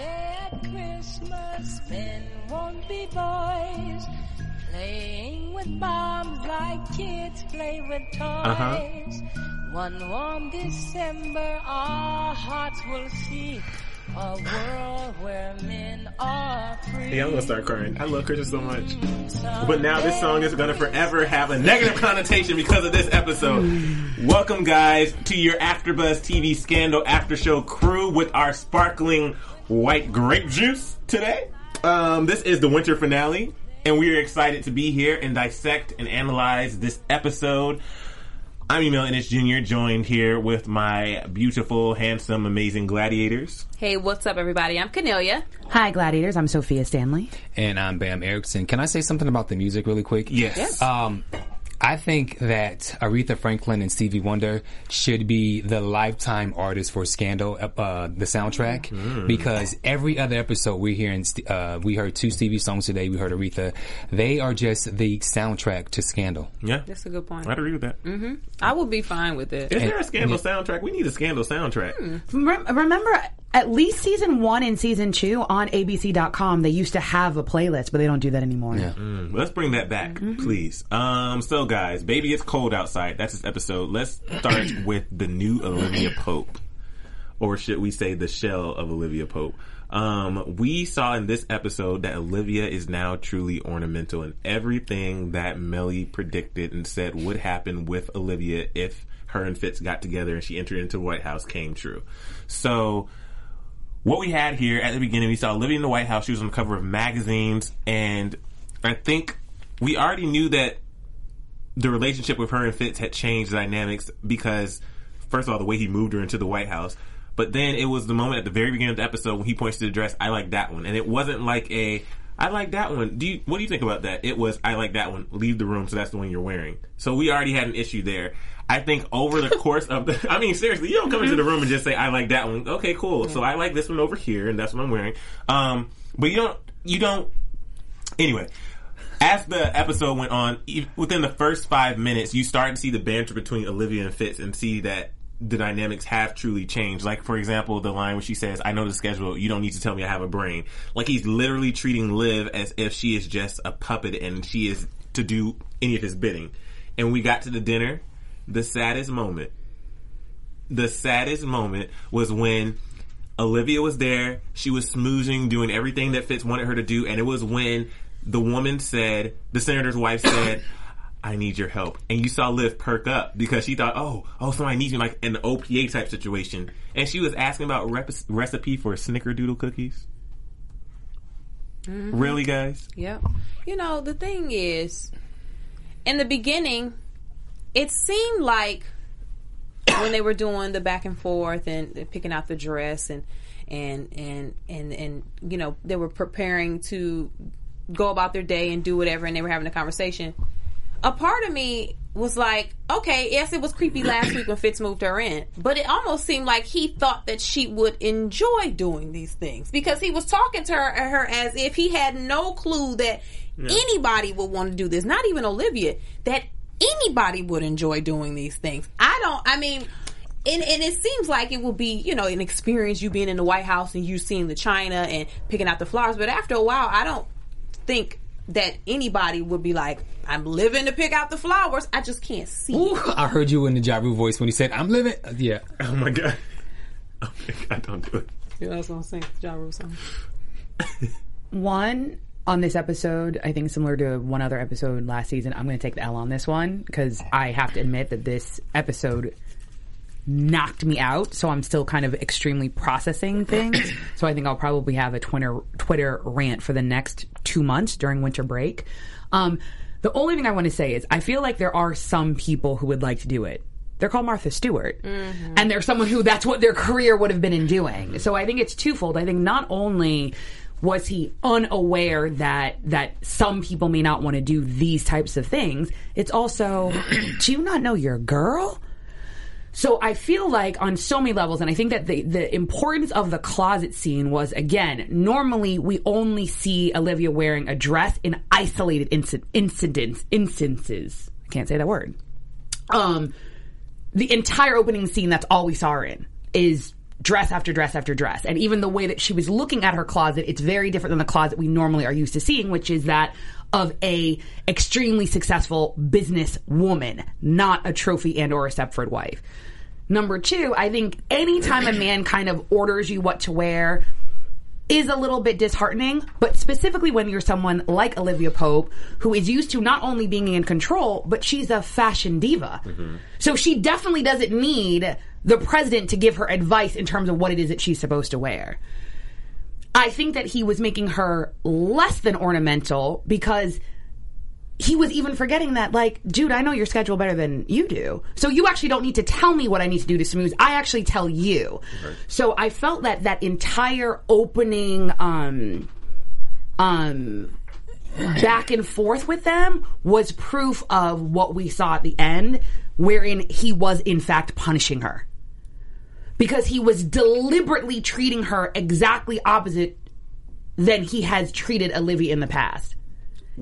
at Christmas, men won't be boys. Playing with bombs like kids play with toys. Uh-huh. One warm December, our hearts will see a world where men are free. Yeah, I'm gonna start crying. I love Christmas so much. But now this song is gonna forever have a negative connotation because of this episode. Welcome, guys, to your AfterBuzz TV Scandal After Show crew with our sparkling white grape juice today. Um, this is the winter finale, and we are excited to be here and dissect and analyze this episode. I'm Emil Ennis Jr., joined here with my beautiful, handsome, amazing gladiators. Hey, what's up, everybody? I'm Cornelia. Hi, Gladiators. I'm Sophia Stanley. And I'm Bam Erickson. Can I say something about the music really quick? Yes. Um, I think that Aretha Franklin and Stevie Wonder should be the lifetime artists for Scandal, uh, the soundtrack, because every other episode we're hearing, uh, we heard two Stevie songs today. We heard Aretha. They are just the soundtrack to Scandal. Yeah. That's a good point. I'd agree with that. I would be fine with it. Is there a Scandal soundtrack? We need a Scandal soundtrack. Rem- remember, at least season one and season two on ABC.com, they used to have a playlist, but they don't do that anymore. Yeah. Let's bring that back, please. Um, so guys, baby, it's cold outside. That's this episode. Let's start with the new Olivia Pope, or should we say the shell of Olivia Pope? Um, we saw in this episode that Olivia is now truly ornamental, and everything that Mellie predicted and said would happen with Olivia if her and Fitz got together and she entered into the White House came true. So what we had here at the beginning, we saw Olivia in the White House. She was on the cover of magazines, and I think we already knew that the relationship with her and Fitz had changed dynamics because, first of all, the way he moved her into the White House. But then it was the moment at the very beginning of the episode when he points to the dress. I like that one, and it wasn't like a. I like that one. Do you, what do you think about that? It was I like that one. Leave the room, so that's the one you're wearing. So we already had an issue there. I think over the course of the, I mean, seriously, you don't come into the room and just say I like that one. Okay, cool. So I like this one over here, and that's what I'm wearing. Um, but you don't, you don't. Anyway, as the episode went on, within the first five minutes, you start to see the banter between Olivia and Fitz, and see that the dynamics have truly changed. Like, for example, the line where she says, I know the schedule, you don't need to tell me I have a brain. Like, he's literally treating Liv as if she is just a puppet and she is to do any of his bidding. And we got to the dinner, the saddest moment, the saddest moment was when Olivia was there, she was smoozing, doing everything that Fitz wanted her to do, and it was when the woman said, the senator's wife said, I need your help. And you saw Liv perk up because she thought, oh, oh, somebody needs me, like in the OPA type situation. And she was asking about rep- recipe for snickerdoodle cookies. Mm-hmm. Really, guys? Yep. You know, the thing is, in the beginning, it seemed like when they were doing the back and forth and picking out the dress and and and and and you know they were preparing to go about their day and do whatever and they were having a conversation a part of me was like okay yes it was creepy last week when fitz moved her in but it almost seemed like he thought that she would enjoy doing these things because he was talking to her, her as if he had no clue that anybody would want to do this not even olivia that anybody would enjoy doing these things i don't i mean and, and it seems like it will be, you know, an experience you being in the White House and you seeing the china and picking out the flowers. But after a while, I don't think that anybody would be like, I'm living to pick out the flowers. I just can't see. Ooh. I heard you in the Ja Rule voice when he said, I'm living. Uh, yeah. Oh my god. Oh my god, don't do it. You know, that's what I'm saying. Ja Rule song. One on this episode, I think similar to one other episode last season, I'm going to take the L on this one because I have to admit that this episode knocked me out. So I'm still kind of extremely processing things. so I think I'll probably have a Twitter Twitter rant for the next two months during winter break. Um, the only thing I want to say is I feel like there are some people who would like to do it. They're called Martha Stewart. And they're someone who that's what their career would have been in doing. So I think it's twofold. I think not only was he unaware that that some people may not want to do these types of things, it's also do you not know your girl? So I feel like on so many levels, and I think that the, the importance of the closet scene was again, normally we only see Olivia wearing a dress in isolated inci- incidents, instances. I can't say that word. Um, the entire opening scene, that's all we saw her in, is dress after dress after dress. And even the way that she was looking at her closet, it's very different than the closet we normally are used to seeing, which is that of a extremely successful business woman, not a trophy and or a Stepford wife. Number two, I think anytime a man kind of orders you what to wear is a little bit disheartening, but specifically when you're someone like Olivia Pope, who is used to not only being in control, but she's a fashion diva. Mm-hmm. So she definitely doesn't need the president to give her advice in terms of what it is that she's supposed to wear. I think that he was making her less than ornamental because he was even forgetting that, like, dude, I know your schedule better than you do. So you actually don't need to tell me what I need to do to smooth. I actually tell you. So I felt that that entire opening, um, um, back and forth with them was proof of what we saw at the end, wherein he was in fact punishing her. Because he was deliberately treating her exactly opposite than he has treated Olivia in the past.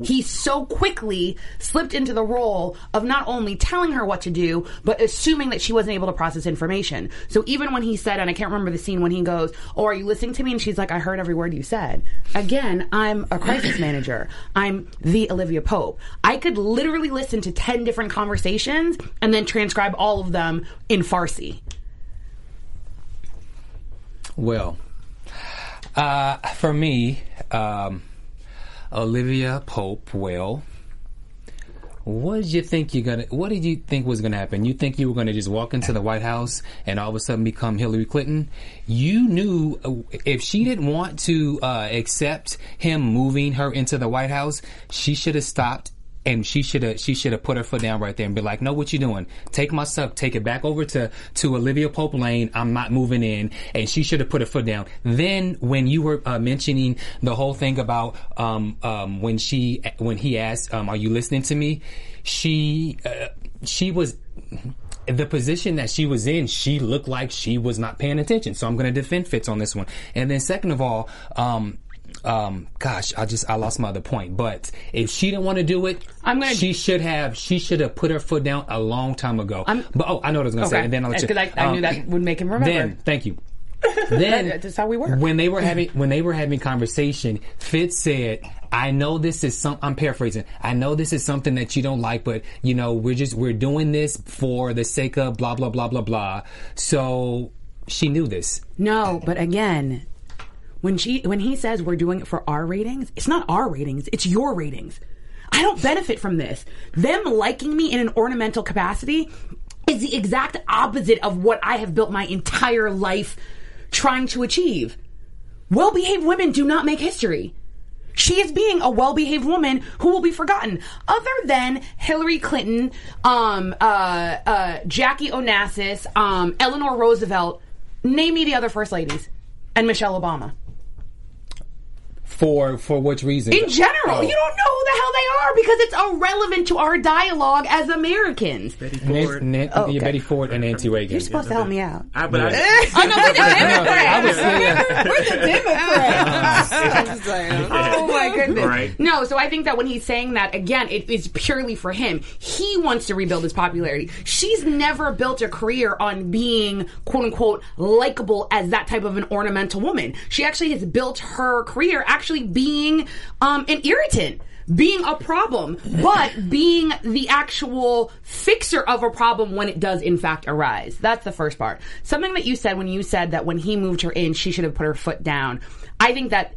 He so quickly slipped into the role of not only telling her what to do, but assuming that she wasn't able to process information. So even when he said, and I can't remember the scene when he goes, Oh, are you listening to me? And she's like, I heard every word you said. Again, I'm a crisis manager. I'm the Olivia Pope. I could literally listen to 10 different conversations and then transcribe all of them in Farsi. Well, uh, for me, um, Olivia Pope. Well, what did you think you're gonna? What did you think was gonna happen? You think you were gonna just walk into the White House and all of a sudden become Hillary Clinton? You knew if she didn't want to uh, accept him moving her into the White House, she should have stopped and she should have she should have put her foot down right there and be like, "No, what you doing? Take my stuff, take it back over to to Olivia Pope Lane. I'm not moving in." And she should have put her foot down. Then when you were uh, mentioning the whole thing about um, um, when she when he asked, um, "Are you listening to me?" She uh, she was the position that she was in, she looked like she was not paying attention. So I'm going to defend Fitz on this one. And then second of all, um, um, gosh, I just I lost my other point. But if she didn't want to do it, I'm gonna- She should have. She should have put her foot down a long time ago. I'm- but oh, I know what I was going to say. And then I'll let you- I, I knew um, that would make him remember. Then, thank you. Then That's how we work. When they were having when they were having conversation, Fitz said, "I know this is some. I'm paraphrasing. I know this is something that you don't like, but you know we're just we're doing this for the sake of blah blah blah blah blah." So she knew this. No, but again, when she when he says we're doing it for our ratings, it's not our ratings, it's your ratings. I don't benefit from this. Them liking me in an ornamental capacity is the exact opposite of what I have built my entire life trying to achieve. Well-behaved women do not make history. She is being a well-behaved woman who will be forgotten, other than Hillary Clinton, um, uh, uh, Jackie Onassis, um, Eleanor Roosevelt. Name me the other first ladies, and Michelle Obama. For for which reason? In general, Oh. you don't know who the hell they are because it's irrelevant to our dialogue as Americans. Nan- Nan- Oh, yeah, okay. Betty Ford and Nancy Reagan. You're supposed to help me out. I, but I, I know we're the I was Democrats. saying, Oh my goodness. Right. No, so I think that when he's saying that again, it is purely for him. He wants to rebuild his popularity. She's never built a career on being quote unquote likable as that type of an ornamental woman. She actually has built her career actually being um, an irritant. Being a problem, but being the actual fixer of a problem when it does in fact arise. That's the first part. Something that you said when you said that when he moved her in, she should have put her foot down. I think that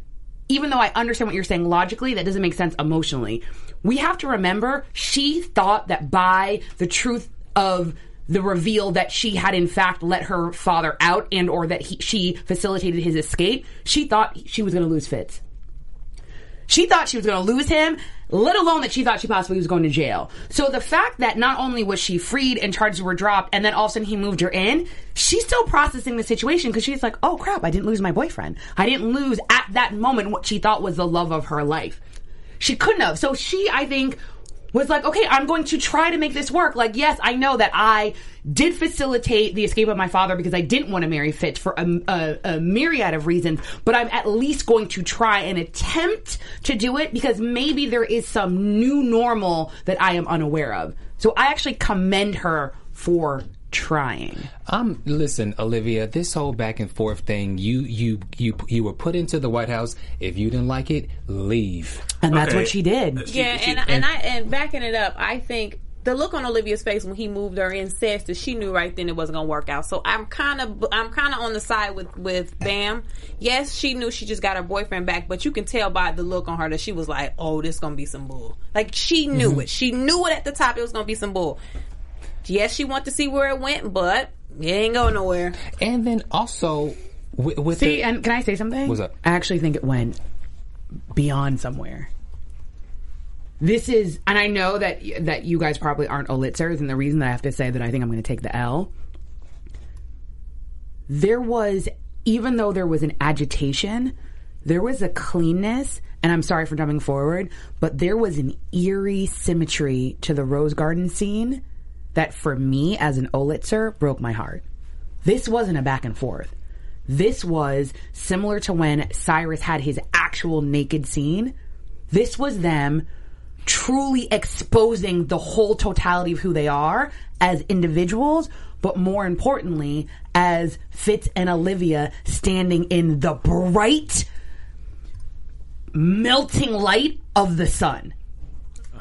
even though I understand what you're saying logically, that doesn't make sense emotionally. We have to remember she thought that by the truth of the reveal that she had in fact let her father out and or that he, she facilitated his escape, she thought she was going to lose Fitz. She thought she was going to lose him, let alone that she thought she possibly was going to jail. So the fact that not only was she freed and charges were dropped, and then all of a sudden he moved her in, she's still processing the situation because she's like, oh crap, I didn't lose my boyfriend. I didn't lose at that moment what she thought was the love of her life. She couldn't have. So she, I think, was like, okay, I'm going to try to make this work. Like, yes, I know that I did facilitate the escape of my father because I didn't want to marry Fitz for a, a, a myriad of reasons, but I'm at least going to try and attempt to do it because maybe there is some new normal that I am unaware of. So I actually commend her for trying. Um, listen, Olivia, this whole back and forth thing, you you you you were put into the White House. If you didn't like it, leave. And that's Okay. what she did. Yeah, and and I and backing it up, I think the look on Olivia's face when he moved her in says that she knew right then it wasn't gonna work out. So I'm kind of I'm kind of on the side with with Bam. Yes, she knew she just got her boyfriend back, but you can tell by the look on her that she was like, "Oh, this gonna be some bull." Like she knew it. She knew it at the top. It was gonna be some bull. Yes, she wanted to see where it went, but it ain't going nowhere. And then also with, with See, the, and can I say something? What's up? I actually think it went beyond somewhere. This is, and I know that that you guys probably aren't Olitzers, and the reason that I have to say that I think I'm going to take the L. There was, even though there was an agitation, there was a cleanness, and I'm sorry for jumping forward, but there was an eerie symmetry to the Rose Garden scene that, for me as an Olitzer, broke my heart. This wasn't a back and forth. This was similar to when Cyrus had his actual naked scene. This was them truly exposing the whole totality of who they are as individuals, but more importantly, as Fitz and Olivia standing in the bright, melting light of the sun.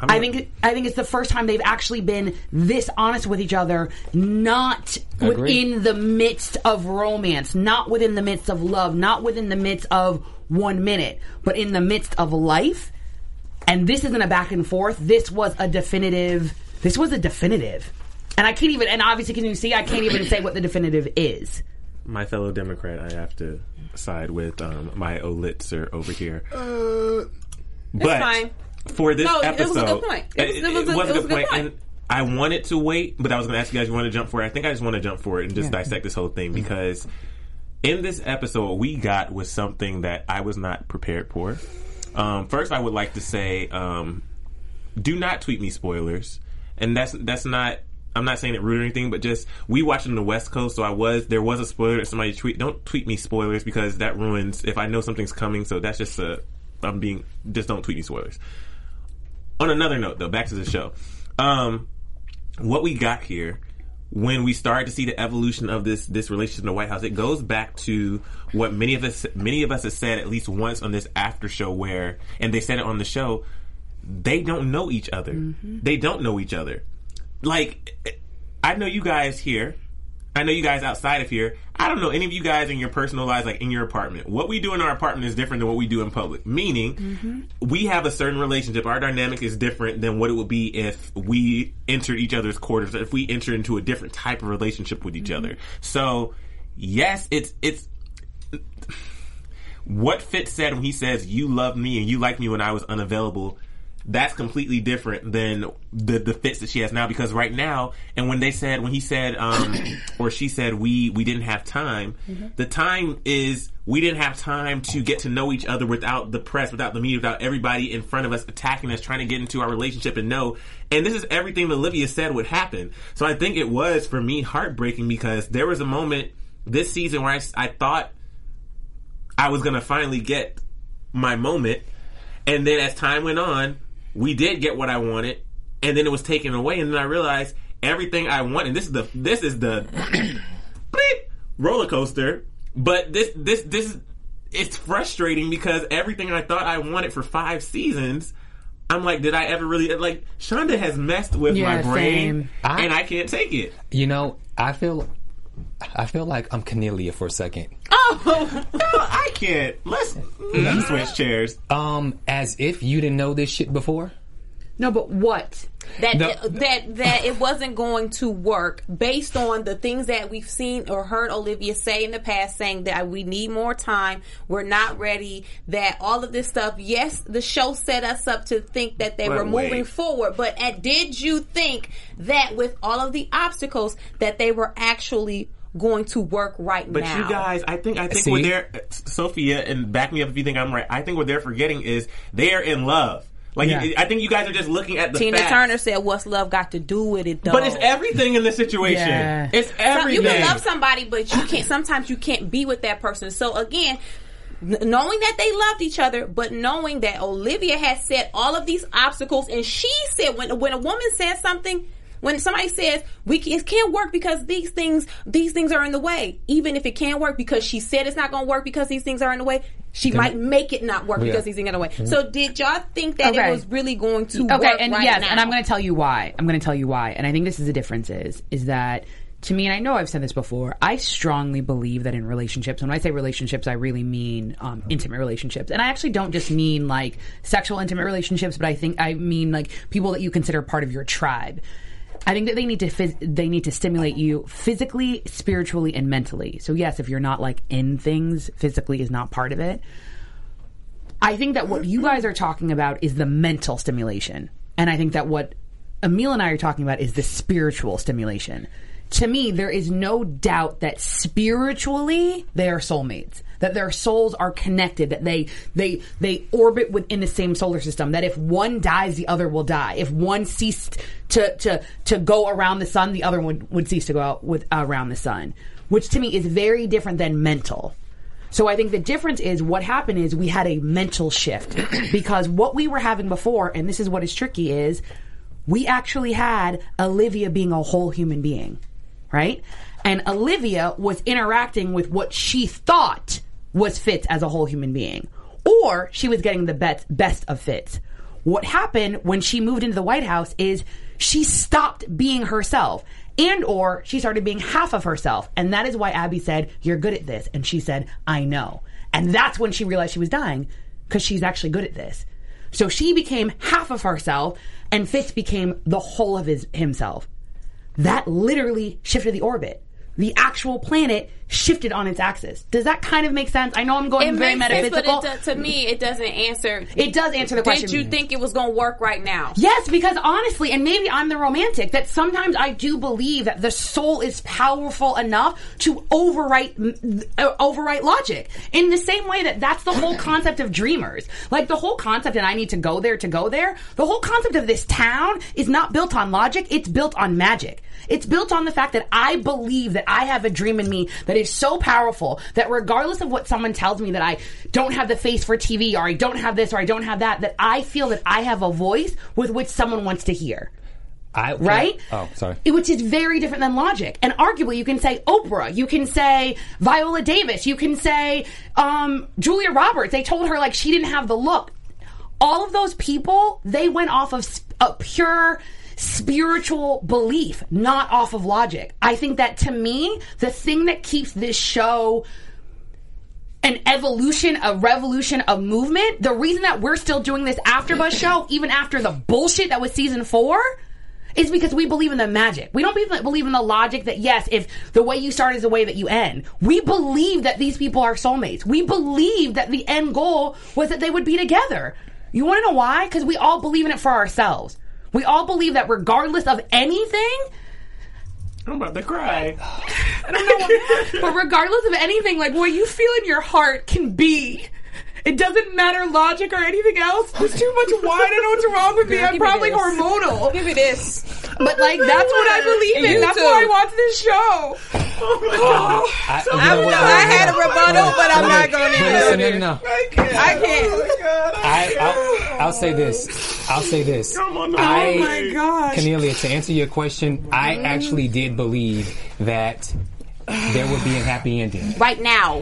I think I think it's the first time they've actually been this honest with each other, not Agreed. within the midst of romance, not within the midst of love, not within the midst of one minute, but in the midst of life. And this isn't a back and forth. This was a definitive. This was a definitive. And I can't even. And obviously, can you see? I can't even say what the definitive is. My fellow Democrat, I have to side with um, my Olitzer over here. but fine. For this No, it episode, was a good point. It was- it was a- it was a good point. And I wanted to wait, but I was going to ask you guys, if you want to jump for it? I think I just want to jump for it and just dissect this whole thing because in this episode, what we got was something that I was not prepared for. Um, first, I would like to say, um, do not tweet me spoilers, and that's that's not. I'm not saying it rude or anything, but just we watched on the West Coast, so I was there was a spoiler. that Somebody tweet, don't tweet me spoilers because that ruins if I know something's coming. So that's just a I'm being just don't tweet me spoilers. On another note, though, back to the show. Um, what we got here when we started to see the evolution of this this relationship in the White House, it goes back to what many of us many of us have said at least once on this after show where and they said it on the show, they don't know each other. They don't know each other. Like I know you guys here. I know you guys outside of here. I don't know any of you guys in your personal lives, like in your apartment. What we do in our apartment is different than what we do in public. Meaning, mm-hmm. we have a certain relationship. Our dynamic is different than what it would be if we entered each other's quarters, if we enter into a different type of relationship with each mm-hmm. other. So, yes, it's it's what Fitz said when he says you loved me and you liked me when I was unavailable. That's completely different than the the fits that she has now. Because right now and when they said when he said um or she said we we didn't have time the time is we didn't have time to get to know each other without the press without the media without everybody in front of us attacking us trying to get into our relationship and know. And this is everything that Olivia said would happen. So I think it was for me heartbreaking because there was a moment this season where I, I thought I was gonna finally get my moment, and then as time went on, we did get what I wanted, and then it was taken away, and then I realized everything I wanted. This is the this is the bleep, roller coaster, but this this this is it's frustrating because everything I thought I wanted for five seasons. I'm like, did I ever really like? Shonda has messed with my brain, same. and I can't take it. You know, I feel, I feel like I'm Cornelia for a second. Oh, No, I can't. Let's let's switch chairs. Um, as if you didn't know this shit before. No, but what? That The- that that it wasn't going to work based on the things that we've seen or heard Olivia say in the past, saying that we need more time, we're not ready, that all of this stuff. Yes, the show set us up to think that they But were moving wait. forward, but uh, did you think that with all of the obstacles that they were actually going to work right But now? you guys, I think I think See? what they're Sophia and back me up if you think I'm right. I think what they're forgetting is they are in love. Like Yeah. I think you guys are just looking at the Tina facts. Turner said, "What's love got to do with it?" Though, But it's everything in this situation. Yeah. It's Some- everything. You can love somebody, but you can't. Sometimes you can't be with that person. So again, knowing that they loved each other, but knowing that Olivia had set all of these obstacles, and she said when when a woman says something. When somebody says we can, it can't work because these things these things are in the way, even if it can work because she said it's not going to work because these things are in the way, she might make it not work Yeah. because these things are in the way. So did y'all think that Okay. it was really going to okay, work and right yes, now? and I'm going to tell you why. I'm going to tell you why, and I think this is the difference is is that to me, and I know I've said this before. I strongly believe that in relationships, when I say relationships, I really mean um, intimate relationships, and I actually don't just mean like sexual intimate relationships, but I think I mean like people that you consider part of your tribe. I think that they need to phys- they need to stimulate you physically, spiritually, and mentally. So yes, if you're not like in things, physically is not part of it. I think that what you guys are talking about is the mental stimulation. And I think that what Emil and I are talking about is the spiritual stimulation. To me, there is no doubt that spiritually they are soulmates. That their souls are connected, that they they they orbit within the same solar system, that if one dies, the other will die. If one ceased to to to go around the sun, the other would, would cease to go out with uh, around the sun. Which to me is very different than mental. So I think the difference is what happened is we had a mental shift because what we were having before, and this is what is tricky, is we actually had Olivia being a whole human being, right? And Olivia was interacting with what she thought was Fitz as a whole human being, or she was getting the best best of Fitz. What happened when she moved into the White House is she stopped being herself. And or she started being half of herself. And that is why abby said you're good at this. And she said i know. And that's when she realized she was dying because she's actually good at this. So she became half of herself and fitz became the whole of his himself. That literally shifted the orbit the actual planet shifted on its axis does that kind of make sense i know i'm going it very sense, metaphysical but it, do- to me, it doesn't answer. it does answer the question Did you think it was going to work right now? Yes, because honestly, and maybe I'm the romantic, that sometimes I do believe that the soul is powerful enough to overwrite uh, overwrite logic. In the same way that that's the whole concept of dreamers. Like the whole concept, and I need to go there to go there. The whole concept of this town is not built on logic; it's built on magic. It's built on the fact that I believe that I have a dream in me that is so powerful that regardless of what someone tells me that I don't have the face for TV or I don't have this or I don't have that, that I feel that I have a voice with which someone wants to hear. I, Right? Oh, sorry. It- Which is very different than logic. And arguably, you can say Oprah, you can say Viola Davis, you can say um, Julia Roberts. They told her like she didn't have the look. All of those people, they went off of sp- a pure spiritual belief, not off of logic. I think that to me, the thing that keeps this show an evolution, a revolution, a movement. The reason that we're still doing this after AfterBuzz show, even after the bullshit that was season four, is because we believe in the magic. We don't believe, believe in the logic that yes, if the way you start is the way that you end. We believe that these people are soulmates. We believe that the end goal was that they would be together. You want to know why? Because we all believe in it for ourselves. We all believe that regardless of anything, I'm about to cry. I don't know. but regardless of anything, like what you feel in your heart can be. It doesn't matter logic or anything else. There's too much wine. I don't know what's wrong with me. I'm probably this. hormonal. Give me this. But like that's what I believe in. That's too. why I watch this show. I, you I, know what? I had a rebuttal, but I'm not going to But even listen, no, no, no. I can't. I can't. Oh, I, I'll, I'll say this. I'll say this. Come on, I, oh my gosh. Cornelia, to answer your question, I actually did believe that there would be a happy ending. Right now.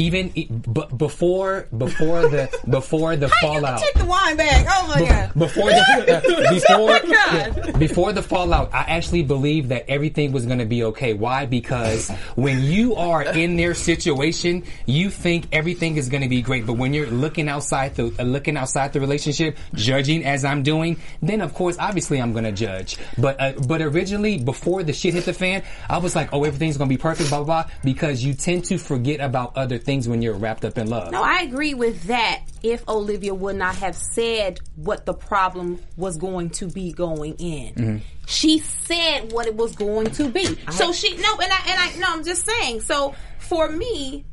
Even e- b- before before the before the fallout. Take the wine back. Oh my god. Before the uh, before Oh before the fallout, I actually believed that everything was going to be okay. Why? Because when you are in their situation, you think everything is going to be great. But when you're looking outside the uh, looking outside the relationship, judging as I'm doing, then of course, obviously, I'm going to judge. But uh, but originally, before the shit hit the fan, I was like, oh, everything's going to be perfect, blah blah blah. Because you tend to forget about other things when you're wrapped up in love. No, I agree with that. If Olivia would not have said what the problem was going to be going in, Mm-hmm. she said what it was going to be. so she no, and I and I no, I'm just saying. So for me,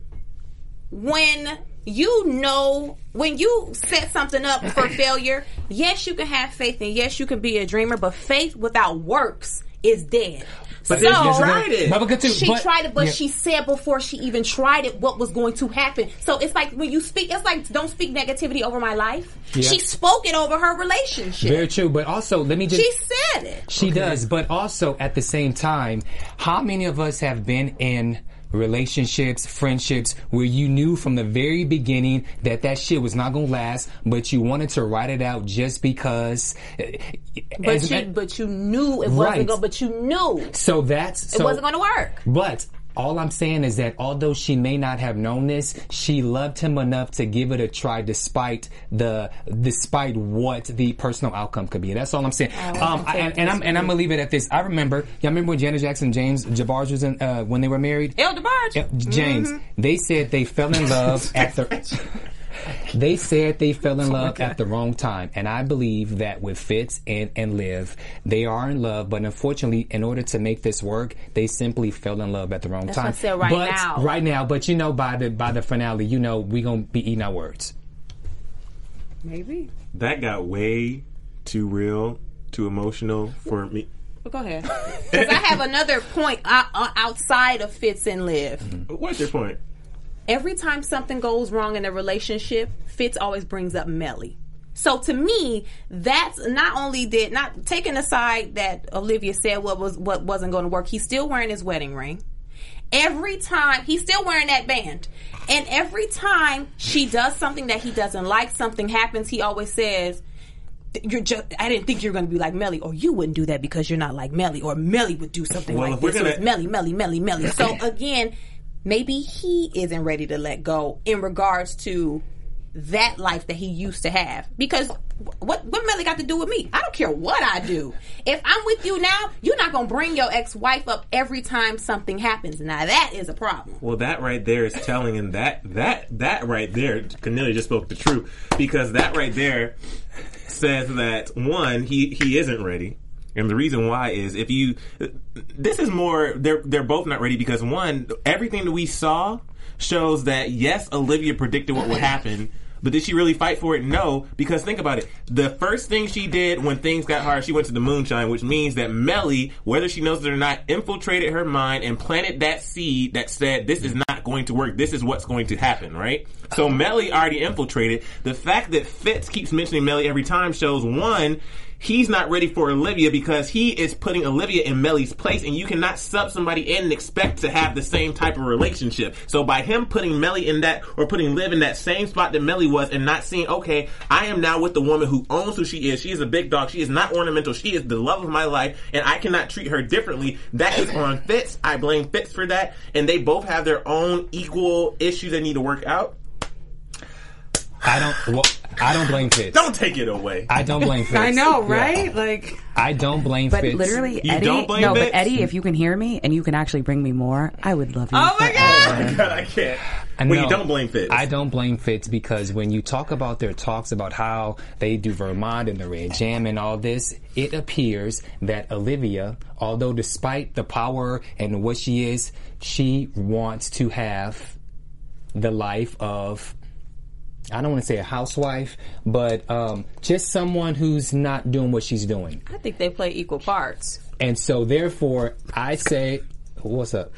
when you know when you set something up for failure, yes, you can have faith and yes, you can be a dreamer, but faith without works is dead. But so, then you tried it. But because she but- tried it, but yeah. she said before she even tried it what was going to happen. So it's like when you speak, it's like don't speak negativity over my life. Yeah. She spoke it over her relationship. Very true. But also, let me just she said it. She does, but also at the same time, how many of us have been in relationships, friendships where you knew from the very beginning that that shit was not going to last, but you wanted to write it out just because. Eh, but as- you, but you knew it Right. wasn't gonna. But you knew so that's it wasn't going to work. But all I'm saying is that although she may not have known this, she loved him enough to give it a try, despite the despite what the personal outcome could be. That's all I'm saying. um, I, and, and I'm and I'm gonna leave it at this. I remember, y'all remember when Janet Jackson, and James DeBarge was in uh, when they were married. Barge. Yeah, James, they said they fell in love at the. They said they fell in love at the wrong time, and I believe that with Fitz and and Liv, they are in love. But unfortunately, in order to make this work, they simply fell in love at the wrong That's time. what I said right but, now. right now, but you know, by the by the finale, you know, we're gonna be eating our words. Maybe. That got way too real, too emotional for me. But go ahead. Because I have another point uh, uh, outside of Fitz and Liv. What's your point? Every time something goes wrong in a relationship, Fitz always brings up Mellie. So to me, that's not only did not taking aside that Olivia said what was what wasn't going to work. He's still wearing his wedding ring. Every time he's still wearing that band, and every time she does something that he doesn't like, something happens. He always says, "You're just." I didn't think you were going to be like Mellie, or you wouldn't do that because you're not like Mellie, or Mellie would do something Well, like this. So gonna- it's Mellie, Mellie, Mellie, Mellie. So again, maybe he isn't ready to let go in regards to that life that he used to have. Because what what Mellie got to do with me? I don't care what I do. If I'm with you now, you're not gonna bring your ex wife up every time something happens. Now that is a problem. Well, that right there is telling, and that that that right there, Cornelia just spoke the truth because that right there says that one, he he isn't ready, and the reason why is if you, this is more they're they're both not ready because one, everything that we saw shows that yes, Olivia predicted what would happen. But did she really fight for it? No, because think about it. The first thing she did when things got hard, she went to the moonshine, which means that Mellie, whether she knows it or not, infiltrated her mind and planted that seed that said, this is not going to work. This is what's going to happen, right? So Mellie already infiltrated. The fact that Fitz keeps mentioning Mellie every time shows one, he's not ready for Olivia because he is putting Olivia in Mellie's place, and you cannot sub somebody in and expect to have the same type of relationship. So by him putting Mellie in that or putting Liv in that same spot that Mellie was, and not seeing, okay, I am now with the woman who owns who she is. She is a big dog. She is not ornamental. She is the love of my life, and I cannot treat her differently. That is on Fitz. I blame Fitz for that, and they both have their own equal issues they need to work out. I don't. Well, I don't blame Fitz. Don't take it away. I don't blame Fitz. I know, Yeah. right? Like, I don't blame but Fitz. literally, You Eddie. don't blame no, Fitz? but Eddie, if you can hear me and you can actually bring me more, I would love you. Oh my forever. God. Oh, I can't. I Well, you don't blame Fitz. I don't blame Fitz because when you talk about their talks about how they do Vermont and the Red Jam and all this, it appears that Olivia, although despite the power and what she is, she wants to have the life of I don't want to say a housewife, but um, just someone who's not doing what she's doing. I think they play equal parts. And so, therefore, I say, what's up?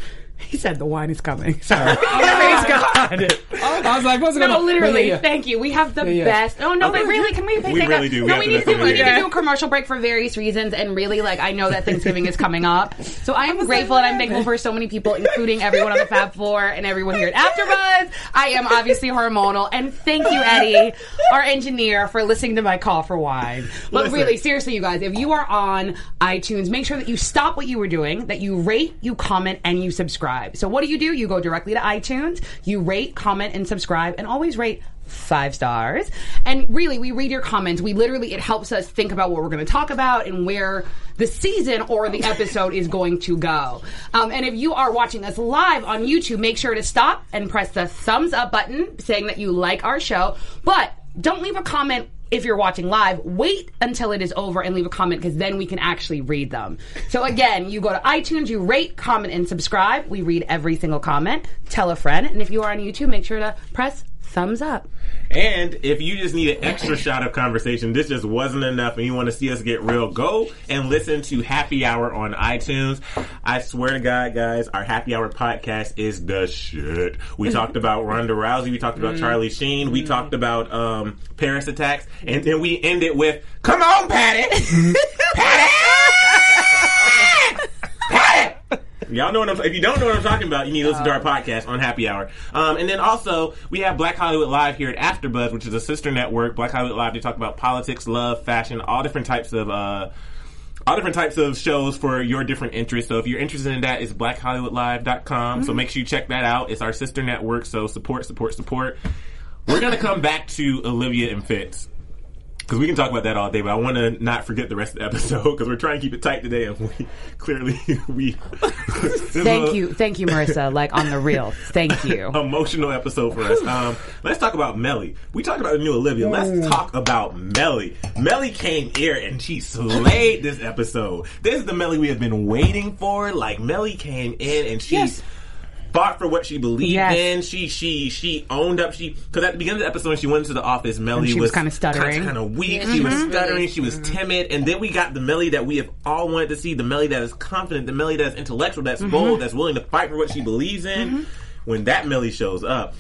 He said the wine is coming. Sorry. Praise God. I was like, what's going No, on? literally. Yeah, yeah. Thank you. We have the Yeah, yeah. best. Oh no, but really, can we? We take really a, do. We No, have we to need to do. We need definitely to do a commercial break for various reasons, and really, like, I know that Thanksgiving is coming up, so I am grateful and I'm thankful for so many people, including everyone on the Fab Four and everyone here at AfterBuzz. I am obviously hormonal, and thank you, Eddie, our engineer, for listening to my call for wine. But Listen. really, seriously, you guys, if you are on iTunes, make sure that you stop what you were doing, that you rate, you comment, and you subscribe. So what do you do? You go directly to iTunes, you rate, comment, and subscribe, and always rate five stars. And really, we read your comments. We literally, it helps us think about what we're going to talk about and where the season or the episode is going to go. Um, and if you are watching us live on YouTube, make sure to stop and press the thumbs up button saying that you like our show. But don't leave a comment if you're watching live, wait until it is over and leave a comment because then we can actually read them. So again, you go to iTunes, you rate, comment, and subscribe. We read every single comment. Tell a friend. And if you are on YouTube, make sure to press thumbs up. And if you just need an extra shot of conversation, this just wasn't enough, and you want to see us get real, go and listen to Happy Hour on iTunes. I swear to God, guys, our Happy Hour podcast is the shit. We talked about Ronda Rousey, we talked about Charlie Sheen, we talked about um, Paris attacks, and then we ended with, "Come on, Patty, Patty." Y'all know what I'm. If you don't know what I'm talking about, you need to listen to our podcast on Happy Hour. Um, and then also we have Black Hollywood Live here at AfterBuzz, which is a sister network. Black Hollywood Live. They talk about politics, love, fashion, all different types of. Uh, all different types of shows for your different interests. So if you're interested in that, it's blackhollywoodlive.com. So make sure you check that out. It's our sister network. So support, support, support. We're gonna come back to Olivia and Fitz because we can talk about that all day. But I want to not forget the rest of the episode because we're trying to keep it tight today, and we clearly we. Thank you. Thank you, Marissa. Like on the real. Thank you. Emotional episode for us. Um, let's talk about Mellie. We talked about the new Olivia. Let's talk about Mellie. Mellie came here and she slayed this episode. This is the Mellie we have been waiting for. Like Mellie came in and she Yes. Fought for what she believed Yes. in. She she she owned up. She because at the beginning of the episode when she went into the office, Mellie she was was kinda stuttering. kind of weak. She was stuttering. She was mm-hmm. timid. And then we got the Mellie that we have all wanted to see. The Mellie that is confident. The Mellie that is intellectual. That's mm-hmm. bold. That's willing to fight for what she believes in. Mm-hmm. When that Mellie shows up.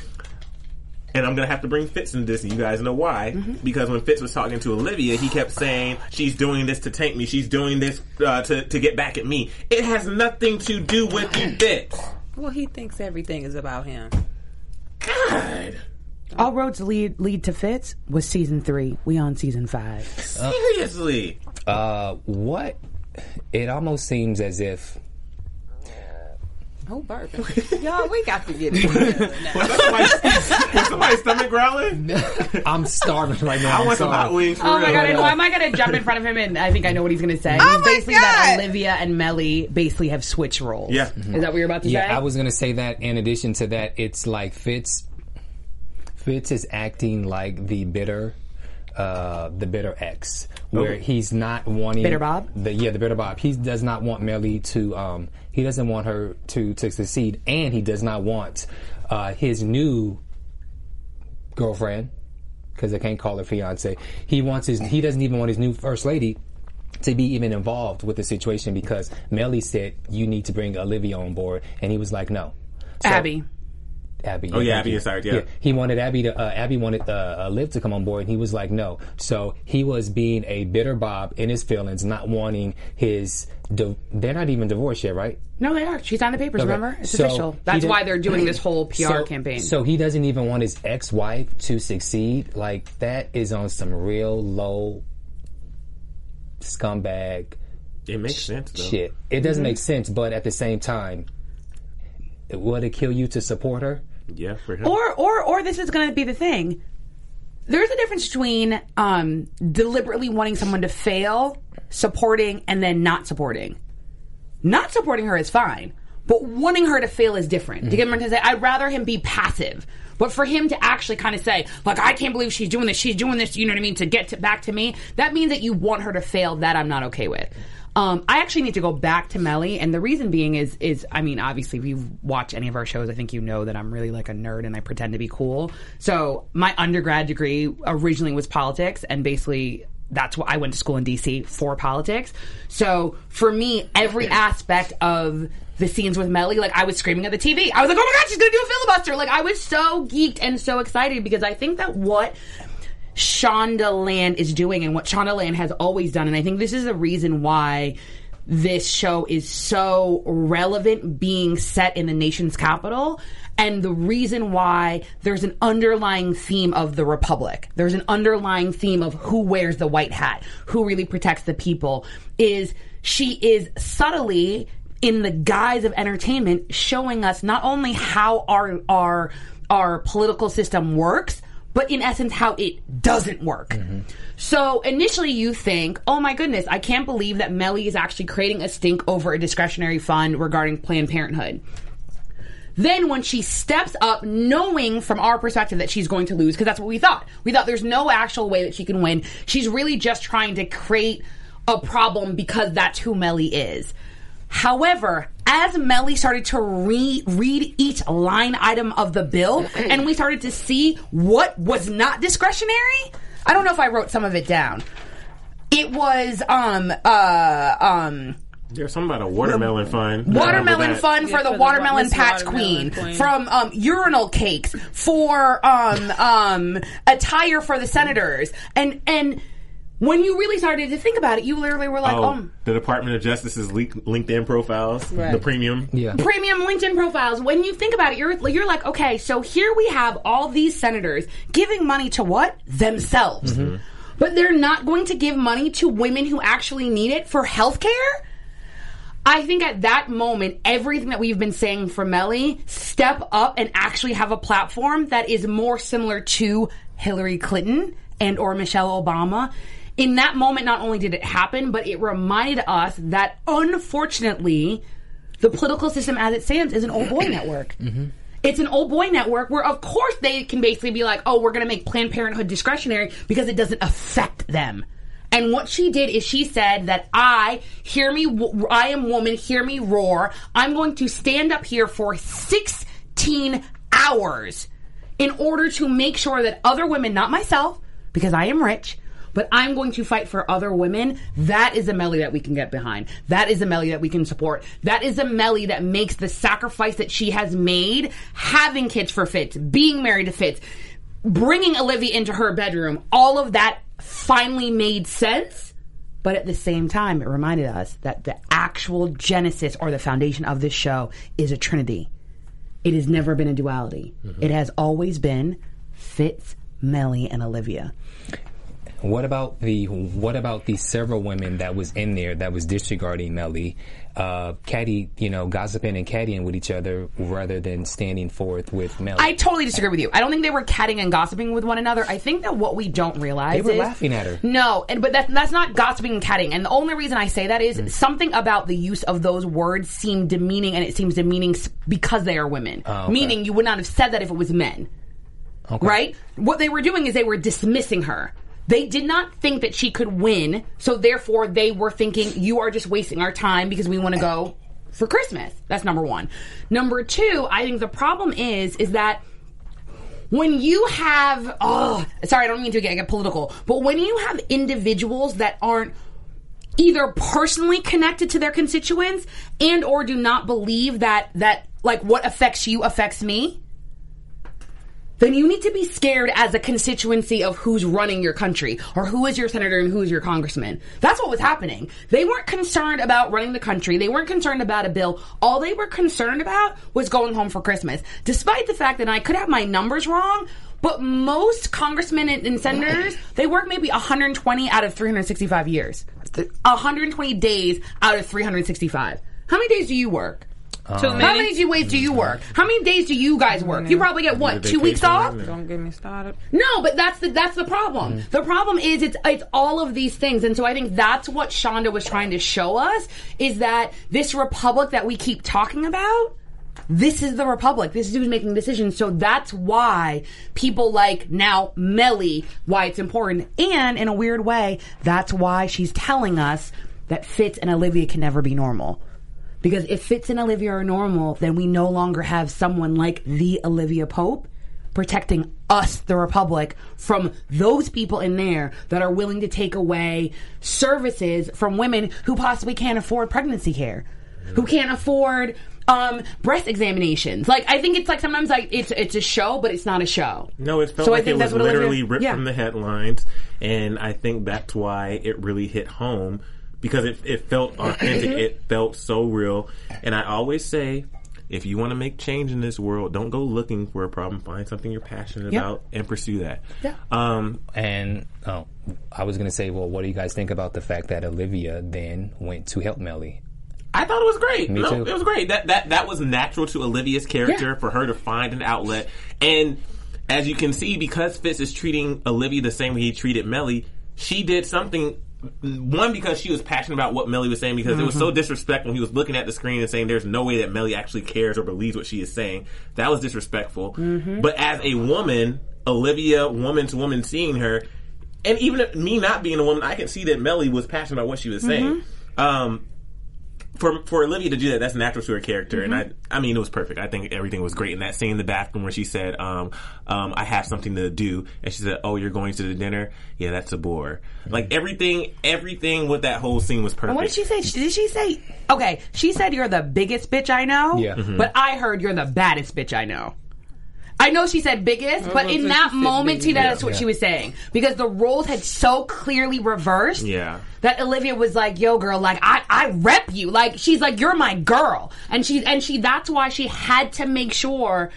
And I'm gonna have to bring Fitz into this, and you guys know why. Because when Fitz was talking to Olivia, he kept saying, "She's doing this to tank me. She's doing this uh, to to get back at me." It has nothing to do with you, Fitz. Well, he thinks everything is about him. God, All roads lead lead to Fitz was season three. We on season five. seriously. Uh, what? It almost seems as if Oh, bourbon. Y'all, we got to get it. Was somebody's, somebody's stomach growling? I'm starving right now. I I'm want some sorry. hot wings. For Oh my real. god! And why am I going to jump in front of him? And I think I know what he's going to say. Oh he's my basically that God. Olivia and Mellie basically have switched roles. Yeah. Is that what you're about to Yeah, say? I was gonna say that. In addition to that, it's like Fitz. Fitz is acting like the bitter, uh, the bitter ex, where he's not wanting Bitter Bob? The yeah, the bitter Bob. He does not want Mellie to. Um, he doesn't want her to to succeed, and he does not want uh, his new girlfriend because I can't call her fiance. He wants his. He doesn't even want his new first lady to be even involved with the situation because Mellie said you need to bring Olivia on board, and he was like, no. So- Abby. Abby. Oh, yeah, thank Abby you. is sorry, yeah. He wanted Abby to. Uh, Abby wanted uh, uh, Liv to come on board, and he was like, no. So he was being a bitter Bob in his feelings, not wanting his. Di- they're not even divorced yet, right? No, they are. She's on the papers. Okay. Remember? It's So, official. That's why they're doing this whole PR so, campaign. So he doesn't even want his ex-wife to succeed. Like that is on some real low scumbag It makes sense though. shit. It Mm-hmm. doesn't make sense, but at the same time, would it kill you to support her? Yeah, for him. or or or this is going to be the thing. There's a difference between um, deliberately wanting someone to fail, supporting, and then not supporting. Not supporting her is fine, but wanting her to fail is different. Do you get what I'm trying to say? I'd rather him be passive. But for him to actually kind of say, like, I can't believe she's doing this, she's doing this, you know what I mean, to get to, back to me, that means that you want her to fail. That I'm not okay with. Um, I actually need to go back to Mellie, and the reason being is, is I mean, obviously, if you watch any of our shows, I think you know that I'm really like a nerd and I pretend to be cool. So my undergrad degree originally was politics, and basically that's what I went to school in DC for politics. So for me, every aspect of the scenes with Mellie, like I was screaming at the TV. I was like, "Oh my god, she's gonna do a filibuster!" Like I was so geeked and so excited because I think that what Shondaland is doing and what Shondaland has always done, and I think this is the reason why this show is so relevant being set in the nation's capital and the reason why there's an underlying theme of the republic. There's an underlying theme of who wears the white hat who really protects the people is she is subtly in the guise of entertainment showing us not only how our our our political system works but in essence how it doesn't work. So initially you think, oh my goodness, I can't believe that Mellie is actually creating a stink over a discretionary fund regarding Planned Parenthood. Then when she steps up, knowing from our perspective that she's going to lose, because that's what we thought. We thought there's no actual way that she can win. She's really just trying to create a problem because that's who Mellie is. However, as Mellie started to re- read each line item of the bill, and we started to see what was not discretionary, I don't know if I wrote some of it down. It was um uh um There's something about a watermelon fund. watermelon Remember that? fund for Yeah, the for the watermelon patch Watermelon queen, Queen. from um, urinal cakes for um, um, attire for the senators and and when you really started to think about it you literally were like Oh, um the Department of Justice's leak- LinkedIn profiles, Right. the premium. Yeah. premium LinkedIn profiles. When you think about it, you're you're like, okay, so here we have all these senators giving money to what themselves, but they're not going to give money to women who actually need it for health care. I think at that moment, everything that we've been saying for Mellie, step up and actually have a platform that is more similar to Hillary Clinton and or Michelle Obama. In that moment, not only did it happen, but it reminded us that unfortunately, the political system as it stands is an old boy network. Mm-hmm. It's an old boy network where, of course, they can basically be like, oh, we're going to make Planned Parenthood discretionary because it doesn't affect them. And what she did is she said that I, hear me, I am woman, hear me roar. I'm going to stand up here for 16 hours in order to make sure that other women, not myself, because I am rich, but I'm going to fight for other women. That is a Mellie that we can get behind. That is a Mellie that we can support. That is a Mellie that makes the sacrifice that she has made, having kids for Fitz, being married to Fitz, bringing Olivia into her bedroom. All of that finally made sense. But at the same time, it reminded us that the actual genesis or the foundation of this show is a trinity. It has never been a duality. Mm-hmm. It has always been Fitz, Mellie, and Olivia. What about the what about the several women that was in there that was disregarding Mellie, uh, catty, you know, gossiping and caddying with each other rather than standing forth with Mellie? I totally disagree with you. I don't think they were catting and gossiping with one another. I think that what we don't realize They were is- laughing at her. No, and but that, that's not gossiping and catting. And the only reason I say that is Mm. something about the use of those words seem demeaning, and it seems demeaning because they are women. Oh, okay. Meaning you would not have said that if it was men. Okay. Right? What they were doing is they were dismissing her. They did not think that she could win, so therefore they were thinking, you are just wasting our time because we want to go for Christmas. That's number one. Number two, I think the problem is, is that when you have, oh, sorry, I don't mean to get, get political, but when you have individuals that aren't either personally connected to their constituents and or do not believe that that like what affects you affects me then you need to be scared as a constituency of who's running your country or who is your senator and who is your congressman. That's what was happening. They weren't concerned about running the country. They weren't concerned about a bill. All they were concerned about was going home for Christmas. Despite the fact that I could have my numbers wrong, but most congressmen and, and senators, they work maybe 120 out of 365 years. 120 days out of 365. How many days do you work? Too um, How many. many days do you work? How many days do you guys work? You probably get what? Two weeks off? Don't get me started. No, but that's the that's the problem. The problem is it's it's all of these things, and so I think that's what Shonda was trying to show us is that this republic that we keep talking about. This is the republic. This is who's making decisions. So that's why people like now Mellie, why it's important. And in a weird way, that's why she's telling us that Fitz and Olivia can never be normal. Because if Fitz and Olivia are normal, then we no longer have someone like the Olivia Pope protecting us, the Republic, from those people in there that are willing to take away services from women who possibly can't afford pregnancy care, who can't afford um, breast examinations. Like I think it's like sometimes like it's it's a show, but it's not a show. No, it felt So I like think it was what Olivia- literally ripped yeah. from the headlines, and I think that's why it really hit home because it it felt authentic. it felt so real, and I always say. If you want to make change in this world, don't go looking for a problem. Find something you're passionate Yeah. about and pursue that. Yeah. Um, And oh, I was gonna say, well, what do you guys think about the fact that Olivia then went to help Mellie? I thought it was great. Me no, too. it was great. That that that was natural to Olivia's character Yeah. for her to find an outlet. And as you can see, because Fitz is treating Olivia the same way he treated Mellie, she did something. One because she was passionate about what Mellie was saying because it was Mm-hmm. so disrespectful. He was looking at the screen and saying, "There's no way that Mellie actually cares or believes what she is saying." That was disrespectful. Mm-hmm. But as a woman, Olivia, woman to woman, seeing her, and even if me not being a woman, I can see that Mellie was passionate about what she was saying. Mm-hmm. Um, for for Olivia to do that, that's natural to her character, and Mm-hmm. I I mean it was perfect. I think everything was great in that scene in the bathroom where she said, um, um, "I have something to do," and she said, "Oh, you're going to the dinner? Yeah, that's a bore." Like everything, everything with that whole scene was perfect. What did she say? Did she say? Okay, she said you're the biggest bitch I know. Yeah. Mhm. But I heard you're the baddest bitch I know. I know she said biggest, mm-hmm. but in that moment, see, that's what she was saying because the roles had so clearly reversed. Yeah. That Olivia was like, "Yo, girl, like I, I rep you. Like she's like, you're my girl," and she, and she, that's why she had to make sure.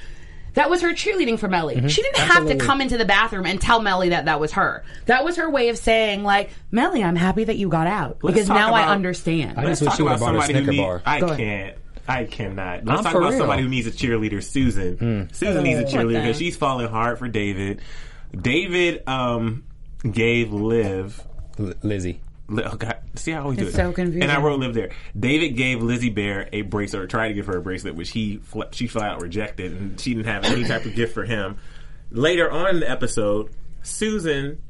That was her cheerleading for Mellie. Mm-hmm. She didn't have to come into the bathroom and tell Mellie that that was her. That was her way of saying, like, Mellie, I'm happy that you got out Let's because talk now I understand. I Let's just wish talk you would about have bought a somebody who Snicker need- bar. I Go can't. I cannot. Let's I'm talk for about real. somebody who needs a cheerleader, Susan. Susan needs a cheerleader because she's falling hard for David. David um, gave Liv L- Lizzie. Li- Oh God! See how I always do It's it. so confusing. And I wrote live there. David gave Lizzie Bear a bracelet, or tried to give her a bracelet, which he fl- she flat out rejected, and she didn't have any type of gift for him. Later on in the episode, Susan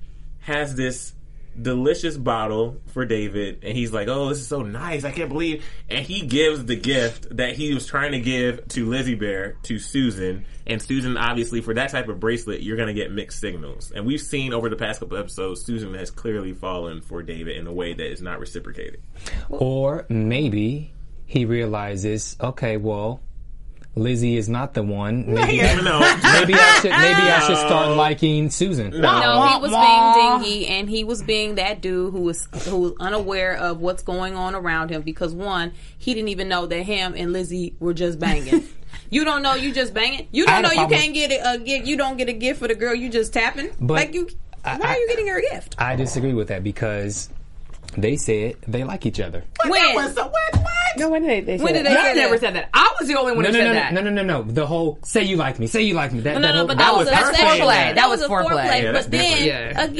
has this delicious bottle for David, and he's like, "Oh, this is so nice! I can't believe!" And he gives the gift that he was trying to give to Lizzie Bear to Susan, and Susan obviously for that type of bracelet, you're going to get mixed signals. And we've seen over the past couple episodes, Susan has clearly fallen for David in a way that is not reciprocated. Or maybe he realizes, okay, well, Lizzie is not the one. Maybe, You never know. maybe I should maybe I should start liking Susan. No, he was being dingy, and he was being that dude who was who was unaware of what's going on around him. Because one, he didn't even know that him and Lizzie were just banging. you don't know you just banging. You don't know you problem- can't get it. A gift. You don't get a gift for the girl you just tapping. But like you, why I- are you getting her a gift? I disagree with that because they said they like each other. When? What? What? What? No, when did they say When that? did they Y'all say never that? said that. I was the only one No, who no, said no, that. no, no, no, no. The whole say you like me, say you like me. That, No, that no, whole, but that that was, was that's foreplay. That That was was a foreplay. foreplay. Yeah, but then different.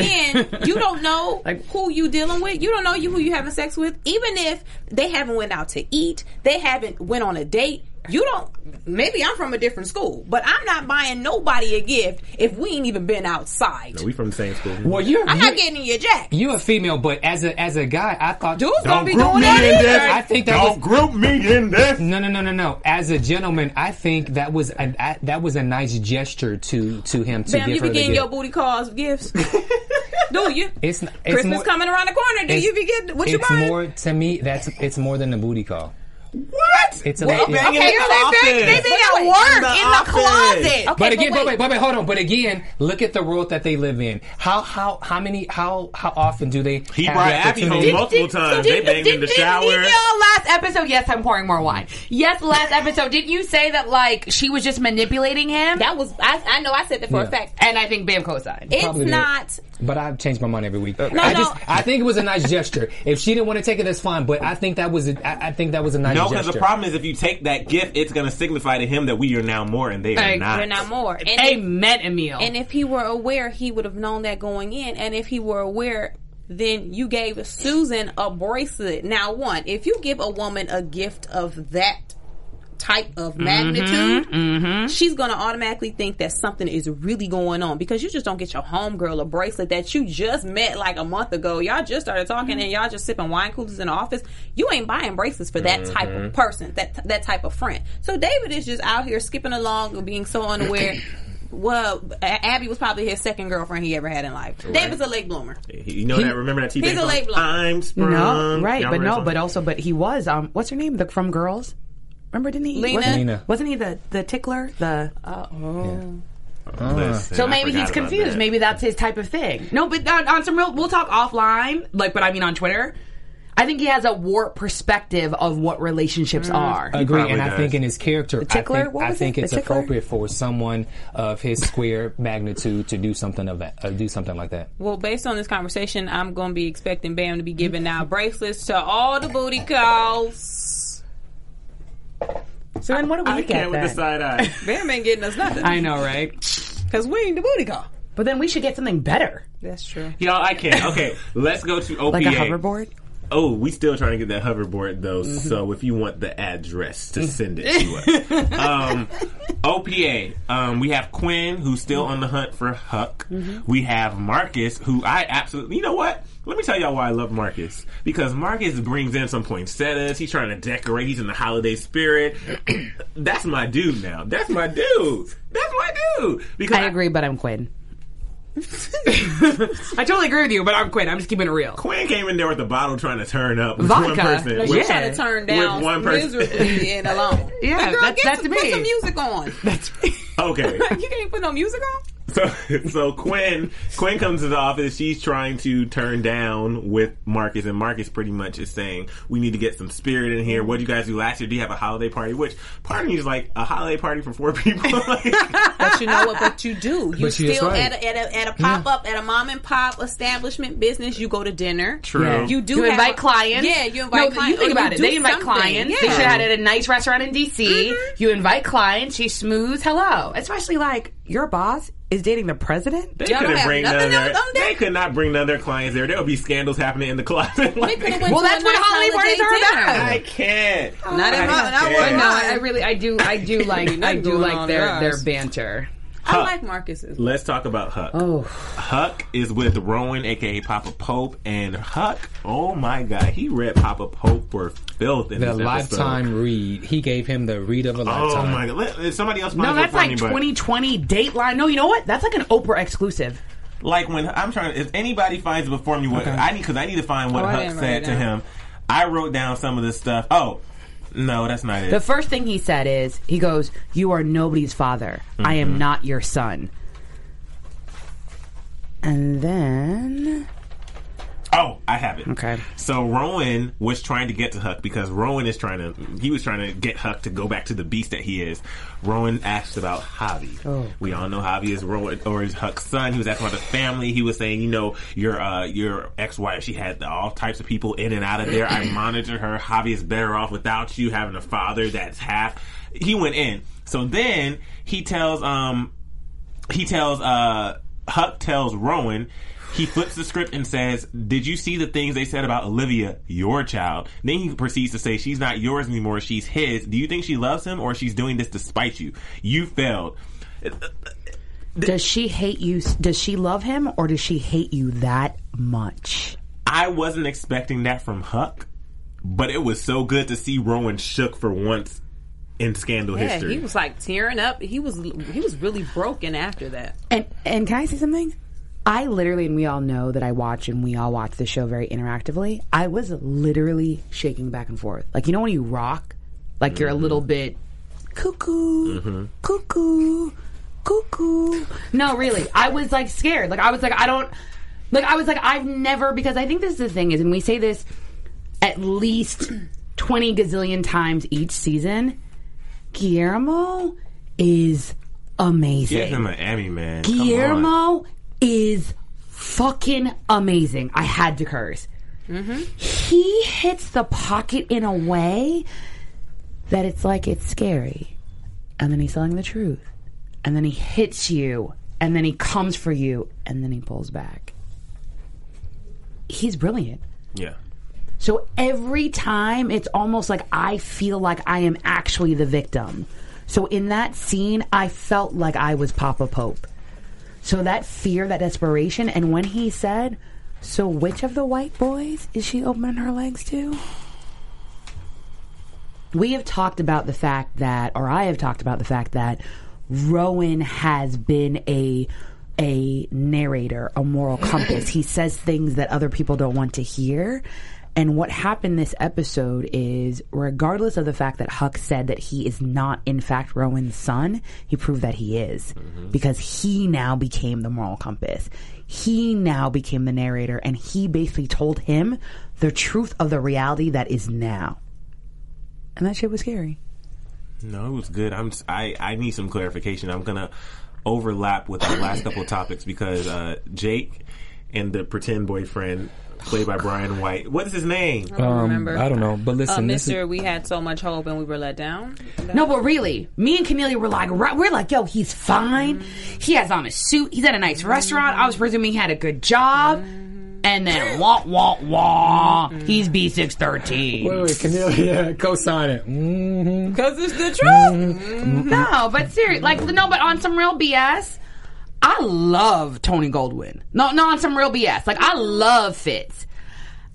again, you don't know Like- who you dealing with. You don't know you who you having sex with. Even if they haven't went out to eat, they haven't went on a date. You don't. Maybe I'm from a different school, but I'm not buying nobody a gift if we ain't even been outside. No, we from the same school. Well, you're I'm you're, not getting in your jack. you're a female, but as a as a guy, I thought Dude's gonna be group doing me that in either. this. I think that Don't was group me in this. no, no, no, no, no. As a gentleman, I think that was a, a- that was a nice gesture to to him to Bam, give you her be the getting gift. your booty calls gifts. do you? It's, it's Christmas more, coming around the corner. Do you be getting what you It's buying? more to me. That's it's more than a booty call. What? It's a Well, yeah. Okay, in so the they bang, they office. bang at In work the in the closet. Okay, But again, but but wait. wait, but wait, hold on. But again, look at the world that they live in. How how how many how how often do they? He have brought the Abby home opportunity- multiple times. They banged in the shower. Didn't y'all last episode? Yes, I'm pouring more wine. Yes, last episode. Didn't you say that like she was just manipulating him? That was I, I know I said that for a fact. and I think Bam co-signed. It's Probably did. not. But I've changed my mind every week. I no. just I think it was a nice gesture. If she didn't want to take it, that's fine. But I think that was a, I, I think that was a nice gesture. No, because the problem is if you take that gift, it's going to signify to him that we are now more and they are not. We're not more. And if, Amen, Emil. and if he were aware, he would have known that going in. And if he were aware, then you gave Susan a bracelet. Now, one, if you give a woman a gift of that type of mm-hmm. magnitude, mm-hmm. she's going to automatically think that something is really going on because you just don't get your homegirl a bracelet that you just met like a month ago. Y'all just started talking and y'all just sipping wine coolers in the office. You ain't buying bracelets for that type of mm-hmm. person, that that type of friend. So David is just out here skipping along and being so unaware. well, Abby was probably his second girlfriend he ever had in life. Dave was a late bloomer. You know that? Remember that TV? he's a late bloomer. I'm sprung. No, right, Y'all but no, but also, but he was. Um, what's her name? The from Girls. Remember, didn't he? Lena? Wasn't, Lena. wasn't he the the tickler? The uh Listen, so maybe he's confused. that. Maybe that's his type of thing. No, but on, on some real, we'll talk offline. Like, but I mean on Twitter. I think he has a warped perspective of what relationships are. Agree, probably and I think in his character, tickler? I think, What I think it? it's appropriate for someone of his square magnitude to do something of that, uh, do something like that. Well, based on this conversation, I'm going to be expecting Bam to be giving out bracelets to all the booty calls. So then, what do we I get can't with the side eye. Bam ain't getting us nothing. I know, right? Because we ain't the booty call. But then we should get something better, That's true. Y'all, I can't. Okay, let's go to OPA. like a hoverboard. Oh, we still trying to get that hoverboard though. Mm-hmm. So if you want the address to send it to us, um, OPA. Um, we have Quinn who's still on the hunt for Huck. Mm-hmm. We have Marcus who I absolutely. You know what? Let me tell y'all why I love Marcus because Marcus brings in some poinsettias. He's trying to decorate. He's in the holiday spirit. That's my dude now. That's my dude. That's my dude. Because I agree, but I'm Quinn. I totally agree with you, but I'm Quinn. I'm just keeping it real. Quinn came in there with a bottle trying to turn up with Vodka. one person. Like, with- yeah. Trying to turn down With one person. miserably and alone. Yeah, But girl, that's- get that's some, me. Put some music on. That's me. Okay. you can't put no music on. So, so Quinn, Quinn comes to the office. She's trying to turn down with Marcus, and Marcus pretty much is saying, "We need to get some spirit in here. What do you guys do last year? Do you have a holiday party?" Which part of me is like a holiday party for four people. Like, But you know what? But you do. You But still right. at a, at a, at a pop up at a mom and pop establishment business. You go to dinner. True. Yeah. You do You have invite a- clients. Yeah, you invite no, clients. You think about you it. They invite something. clients. They Yeah. Mm-hmm. should have it at a nice restaurant in DC. You invite clients. She's smooth. Hello. Especially like your boss is dating the president. they Y'all couldn't have bring none nothing of their, else on deck? They could not bring none of their clients there. There would be scandals happening in the closet. Like, could have went Well, to that's a what nice holiday parties are dinner. about. I can't. Not in I my- not can't. But no, I really, I do, I do like, I Nothing do going like on their in their ours. Banter. I like Marcus's. Let's talk about Huck. Oh, Huck is with Rowan, aka Papa Pope, and Huck. Oh my God, he read Papa Pope for filth in The this episode. lifetime read. He gave him the read of a oh lifetime. Oh my God! Let, somebody else. no, that's like me, but- 2020 Dateline. No, you know what? That's like an Oprah exclusive. like when I'm trying. If anybody finds it before me, what I need because I need to find what Oh, Huck said to him. I wrote down some of this stuff. Oh, no, that's not it. The first thing he said is, he goes, "You are nobody's father. I Mm-hmm. am not your son." And then, oh, I have it. okay, So Rowan was trying to get to Huck because Rowan is trying to. He was trying to get Huck to go back to the beast that he is. Rowan asked about Javi. Oh. We all know Javi is Rowan or is Huck's son. He was asking about the family. He was saying, you know, your uh, your ex wife. She had all types of people in and out of there. I monitor her. Javi is better off without you having a father that's half. He went in. So then he tells um he tells uh Huck tells Rowan he flips the script and says, "Did you see the things they said about Olivia, your child?" Then he proceeds to say, "She's not yours anymore. She's his. Do you think she loves him, or she's doing this to spite you? You failed." does she hate you? Does she love him, or does she hate you that much? I wasn't expecting that from Huck, but it was so good to see Rowan shook for once in scandal Yeah, history. he was like tearing up. He was he was really broken after that. And and can I say something? I literally, and we all know that I watch and we all watch the show very interactively. I was literally shaking back and forth. Like, you know, when you rock, like you're a little bit cuckoo, cuckoo, cuckoo. No, really. I was like scared. Like, I was like, I don't, like, I was like, I've never, because I think this is the thing is, and we say this at least 20 gazillion times each season, Guillermo is amazing. Give him an Emmy, man. Guillermo is fucking amazing. I had to curse. Mm-hmm. He hits the pocket in a way that it's like it's scary. And then he's telling the truth. And then he hits you. And then he comes for you. And then he pulls back. He's brilliant. Yeah. So every time it's almost like I feel like I am actually the victim. So in that scene, I felt like I was Papa Pope. So that fear, that desperation, and when he said, So which of the white boys is she opening her legs to? We have talked about the fact that, or I have talked about the fact that Rowan has been a a narrator, a moral compass. he says things that other people don't want to hear. And what happened this episode is, regardless of the fact that Huck said that he is not, in fact, Rowan's son, he proved that he is. Because he now became the moral compass. He now became the narrator, and he basically told him the truth of the reality that is now. And that shit was scary. No, it was good. I'm. I I need some clarification. I'm gonna overlap with our last couple of topics because uh, Jake and the pretend boyfriend, played by Brian White. What is his name? I don't remember. I don't know, but Uh, listen, this is- Mister, we had so much hope and we were let down. No, but really, me and Cornelia were like, right, we're like, yo, he's fine. He has on a suit. He's at a nice restaurant. I was presuming he had a good job. And then wah wah wah, he's B six thirteen. Wait, wait, Cornelia, co-sign it. hmm Because it's the truth. No, but seriously, like no, but on some real BS, I love Tony Goldwyn. No, no, on some real BS. Like I love Fitz.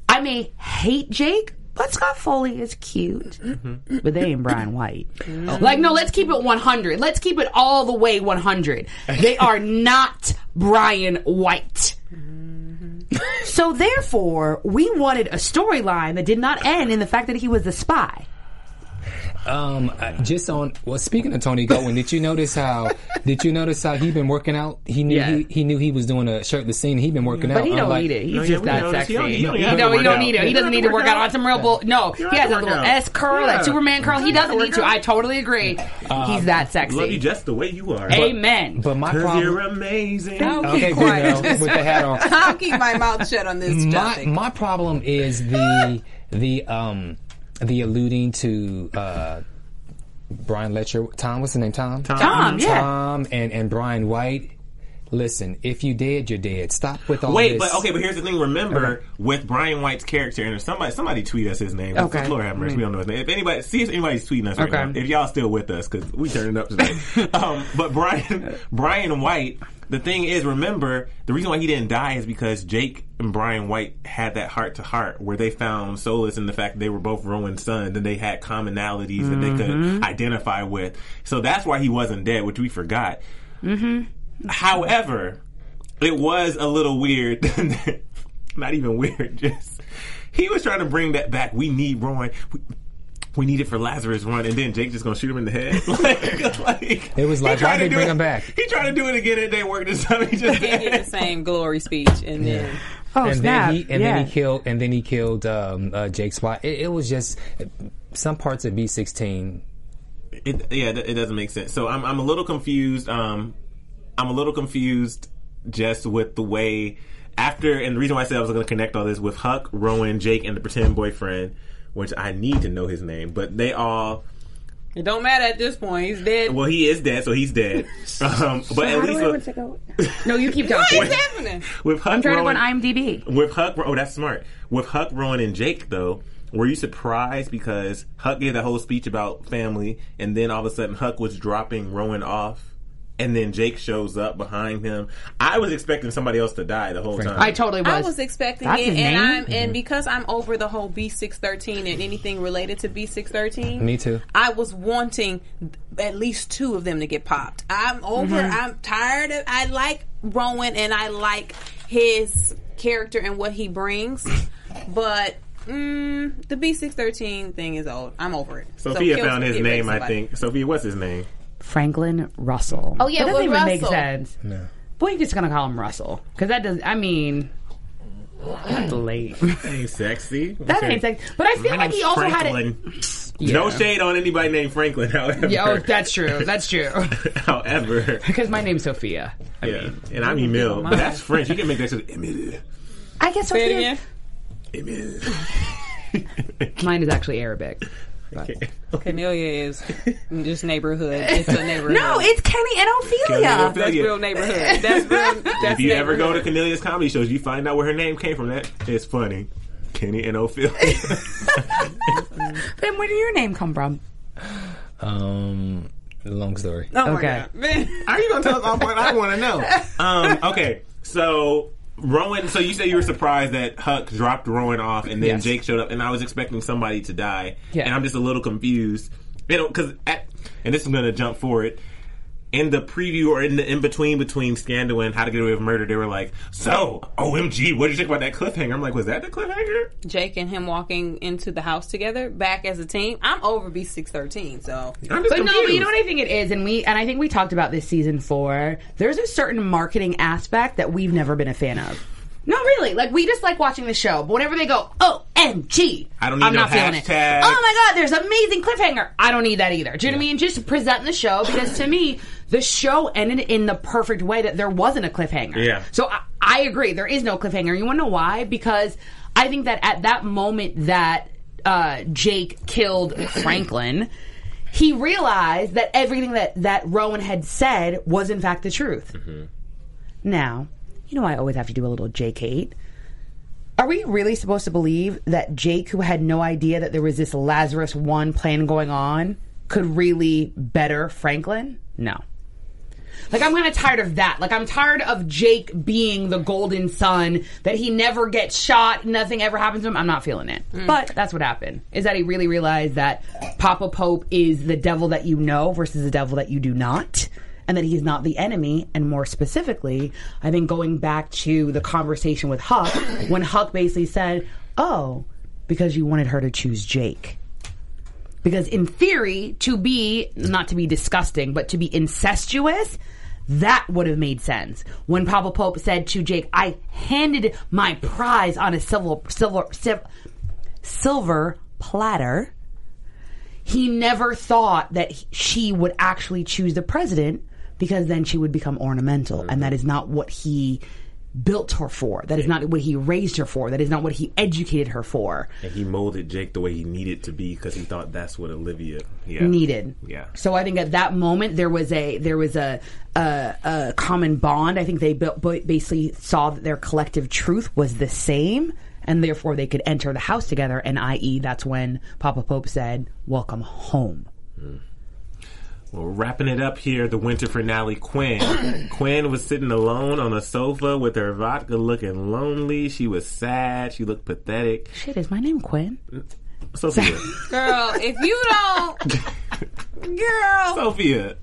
I may hate Jake, but Scott Foley is cute. Mm-hmm. But they ain't Brian White. Mm-hmm. Oh. Like no, let's keep it one hundred. Let's keep it all the way one hundred. They are not Brian White. Mm-hmm. So therefore, we wanted a storyline that did not end in the fact that he was a spy. Um, uh, just on well, speaking of Tony Goldwyn, did you notice how? Did you notice how he been working out? He knew Yeah. he, he knew he was doing a shirtless scene. He been working out. But he don't unlike- need it. He's No, just we that sexy. He don't- he don't He don't, he don't need it. He He doesn't need to to work work out out. on some real bull. No, You he has a little out. S curl, Yeah. that Superman curl. He doesn't need to. I totally agree. He's that sexy. Love you just the way you are. Amen. But my Because you're amazing. Okay, Keep good quiet. with the hat on. I'll keep my mouth shut on this my my problem is the the um the alluding to uh Brian Letscher Tom what's his name Tom Tom, yeah. Tom and and Brian White listen if you did, you're dead stop with all this. Wait, this but okay, but here's the thing. Remember, with Brian White's character, and if somebody somebody tweet us his name. Okay. Lord have mercy, we don't know his name. If anybody, see if anybody's tweeting us right Okay. now. If y'all still with us, because we turning up today. um, but Brian Brian White. The thing is, remember, the reason why he didn't die is because Jake and Brian White had that heart to heart where they found solace in the fact that they were both Rowan's sons and they had commonalities that they could identify with. So that's why he wasn't dead, which we forgot. However, it was a little weird. Not even weird, just he was trying to bring that back. We need Rowan. We, we need it for Lazarus One, and then Jake just gonna shoot him in the head. like, like, It was he like, tried why to bring it- him back? He tried to do it again, and it didn't work this time. He just Can't get the same glory speech, and then Oh, and snap. then he and yeah. then he killed and then he killed um, uh, Jake Spot it, it was just some parts of B16 It, yeah, it, it doesn't make sense. So I'm I'm a little confused. Um, I'm a little confused just with the way after, and the reason why I said I was going to connect all this with Huck, Rowan, Jake, and the pretend boyfriend, which I need to know his name, but they all. it don't matter at this point. He's dead. Well, he is dead, so he's dead. Um, but at least with, No, you keep what talking. is happening? with Huck, I'm trying to go on IMDb. with Huck, oh, that's smart. With Huck, Rowan, and Jake, though, were you surprised because Huck gave that whole speech about family, and then all of a sudden Huck was dropping Rowan off, and then Jake shows up behind him? I was expecting somebody else to die the whole time. I totally was. I was expecting That's it, and name? I'm and because I'm over the whole B six thirteen and anything related to B six thirteen. Me too. I was wanting at least two of them to get popped. I'm over. Mm-hmm. I'm tired of. I like Rowan and I like his character and what he brings, but. Mm, the B six thirteen thing is old. I'm over it. Sophia kill- found his get rid of name, I think. Sophia, what's his name? Franklin Russell. Oh, yeah, that doesn't well, even make sense. No. Boy, you're just gonna call him Russell because that does. I mean, that's late. Ain't sexy. That ain't sexy. But I feel My like he name's also had it. Franklin. No shade on anybody named Franklin, however. Yeah, oh, that's true. That's true. however, Because my name's Sophia. I yeah. mean, And I'm Emil. That's French. You can make that shit. Emil. I guess Say it Sophia. Emil. Mine is actually Arabic. Camellia is just neighborhood. It's a neighborhood. No, it's Kenny and Ophelia. Kenny and that's real neighborhood. That's real. That's if you ever go to neighborhood. Cornelia's comedy shows, you find out where her name came from. That it's funny. Kenny and Ophelia. Then where did your name come from? um long story Oh my Okay. God. Man. Are you gonna tell us all point? I want to know. Um, okay, so Rowan. So you say you were surprised that Huck dropped Rowan off, and then Yes. Jake showed up, and I was expecting somebody to die, Yeah. and I'm just a little confused. You know, because and this is gonna jump forward. In the preview or in the in between between Scandal and How to Get Away with Murder, they were like, "So, OMG, what did you think about that cliffhanger?" I'm like, "Was that the cliffhanger?" Jake and him walking into the house together, back as a team. I'm over B six thirteen, so I'm just But no, but you know what I think it is, and we and I think we talked about this season four. There's a certain marketing aspect that we've never been a fan of. No, really. Like we just like watching the show, but whenever they go, OMG, I don't need I'm no not feeling it. hashtag. Oh my god, there's an amazing cliffhanger. I don't need that either. Do you know what I mean? Just present the show because to me, the show ended in the perfect way that there wasn't a cliffhanger. Yeah. So I, I agree, there is no cliffhanger. You want to know why? Because I think that at that moment that uh, Jake killed Franklin, he realized that everything that that Rowan had said was in fact the truth. Now, you know I always have to do a little Jake hate. Are we really supposed to believe that Jake, who had no idea that there was this Lazarus One plan going on, could really better Franklin? No. Like I'm kind of tired of that. Like I'm tired of Jake being the golden son that he never gets shot, nothing ever happens to him. I'm not feeling it. Mm. But that's what happened. Is that he really realized that Papa Pope is the devil that you know versus the devil that you do not. And that he's not the enemy, and more specifically, I think going back to the conversation with Huck, when Huck basically said, Oh, because you wanted her to choose Jake. Because in theory, to be, not to be disgusting, but to be incestuous, that would have made sense. When Papa Pope said to Jake, I handed my prize on a silver, silver, silver, silver platter, he never thought that she would actually choose the president because then she would become ornamental. And that is not what he built her for. That is not what he raised her for. That is not what he educated her for. and he molded Jake the way he needed to be because he thought that's what Olivia yeah. needed. Yeah. So I think at that moment there was a there was a a, a common bond. I think they built, basically saw that their collective truth was the same, and therefore they could enter the house together. And i.e., that's when Papa Pope said, "Welcome home." Hmm. Well, we're wrapping it up here, the winter finale. Quinn. Quinn was sitting alone on a sofa with her vodka, looking lonely. She was sad. She looked pathetic. Shit, is my name Quinn? Sophia. girl, if you don't, girl, Sophia.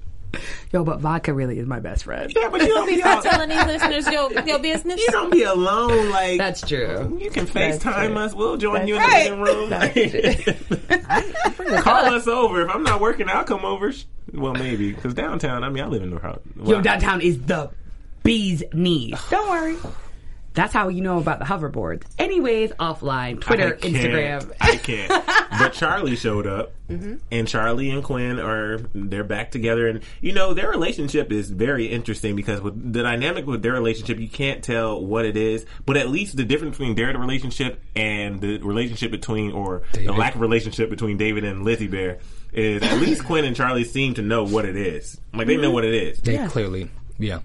Yo, but vodka really is my best friend. Yeah, but you don't be out. telling these listeners your your business. You don't be alone. Like That's true. You can That's FaceTime true. us. We'll join you in Right. the living room. Call us over. If I'm not working, I'll come over. Well, maybe. Because downtown, I mean, I live in the house. Yo, downtown is the bee's knees. Don't worry. That's how you know about the hoverboards. Anyways, offline, Twitter, Instagram. I can't. But Charlie showed up, mm-hmm. and Charlie and Quinn are they're back together, and you know their relationship is very interesting because with the dynamic with their relationship, you can't tell what it is, but at least the difference between their relationship and the relationship between, or the lack of relationship between David and Lizzie Bear. Is at least Quinn and Charlie seem to know what it is. Like they know mm-hmm. what it is. They clearly, yeah.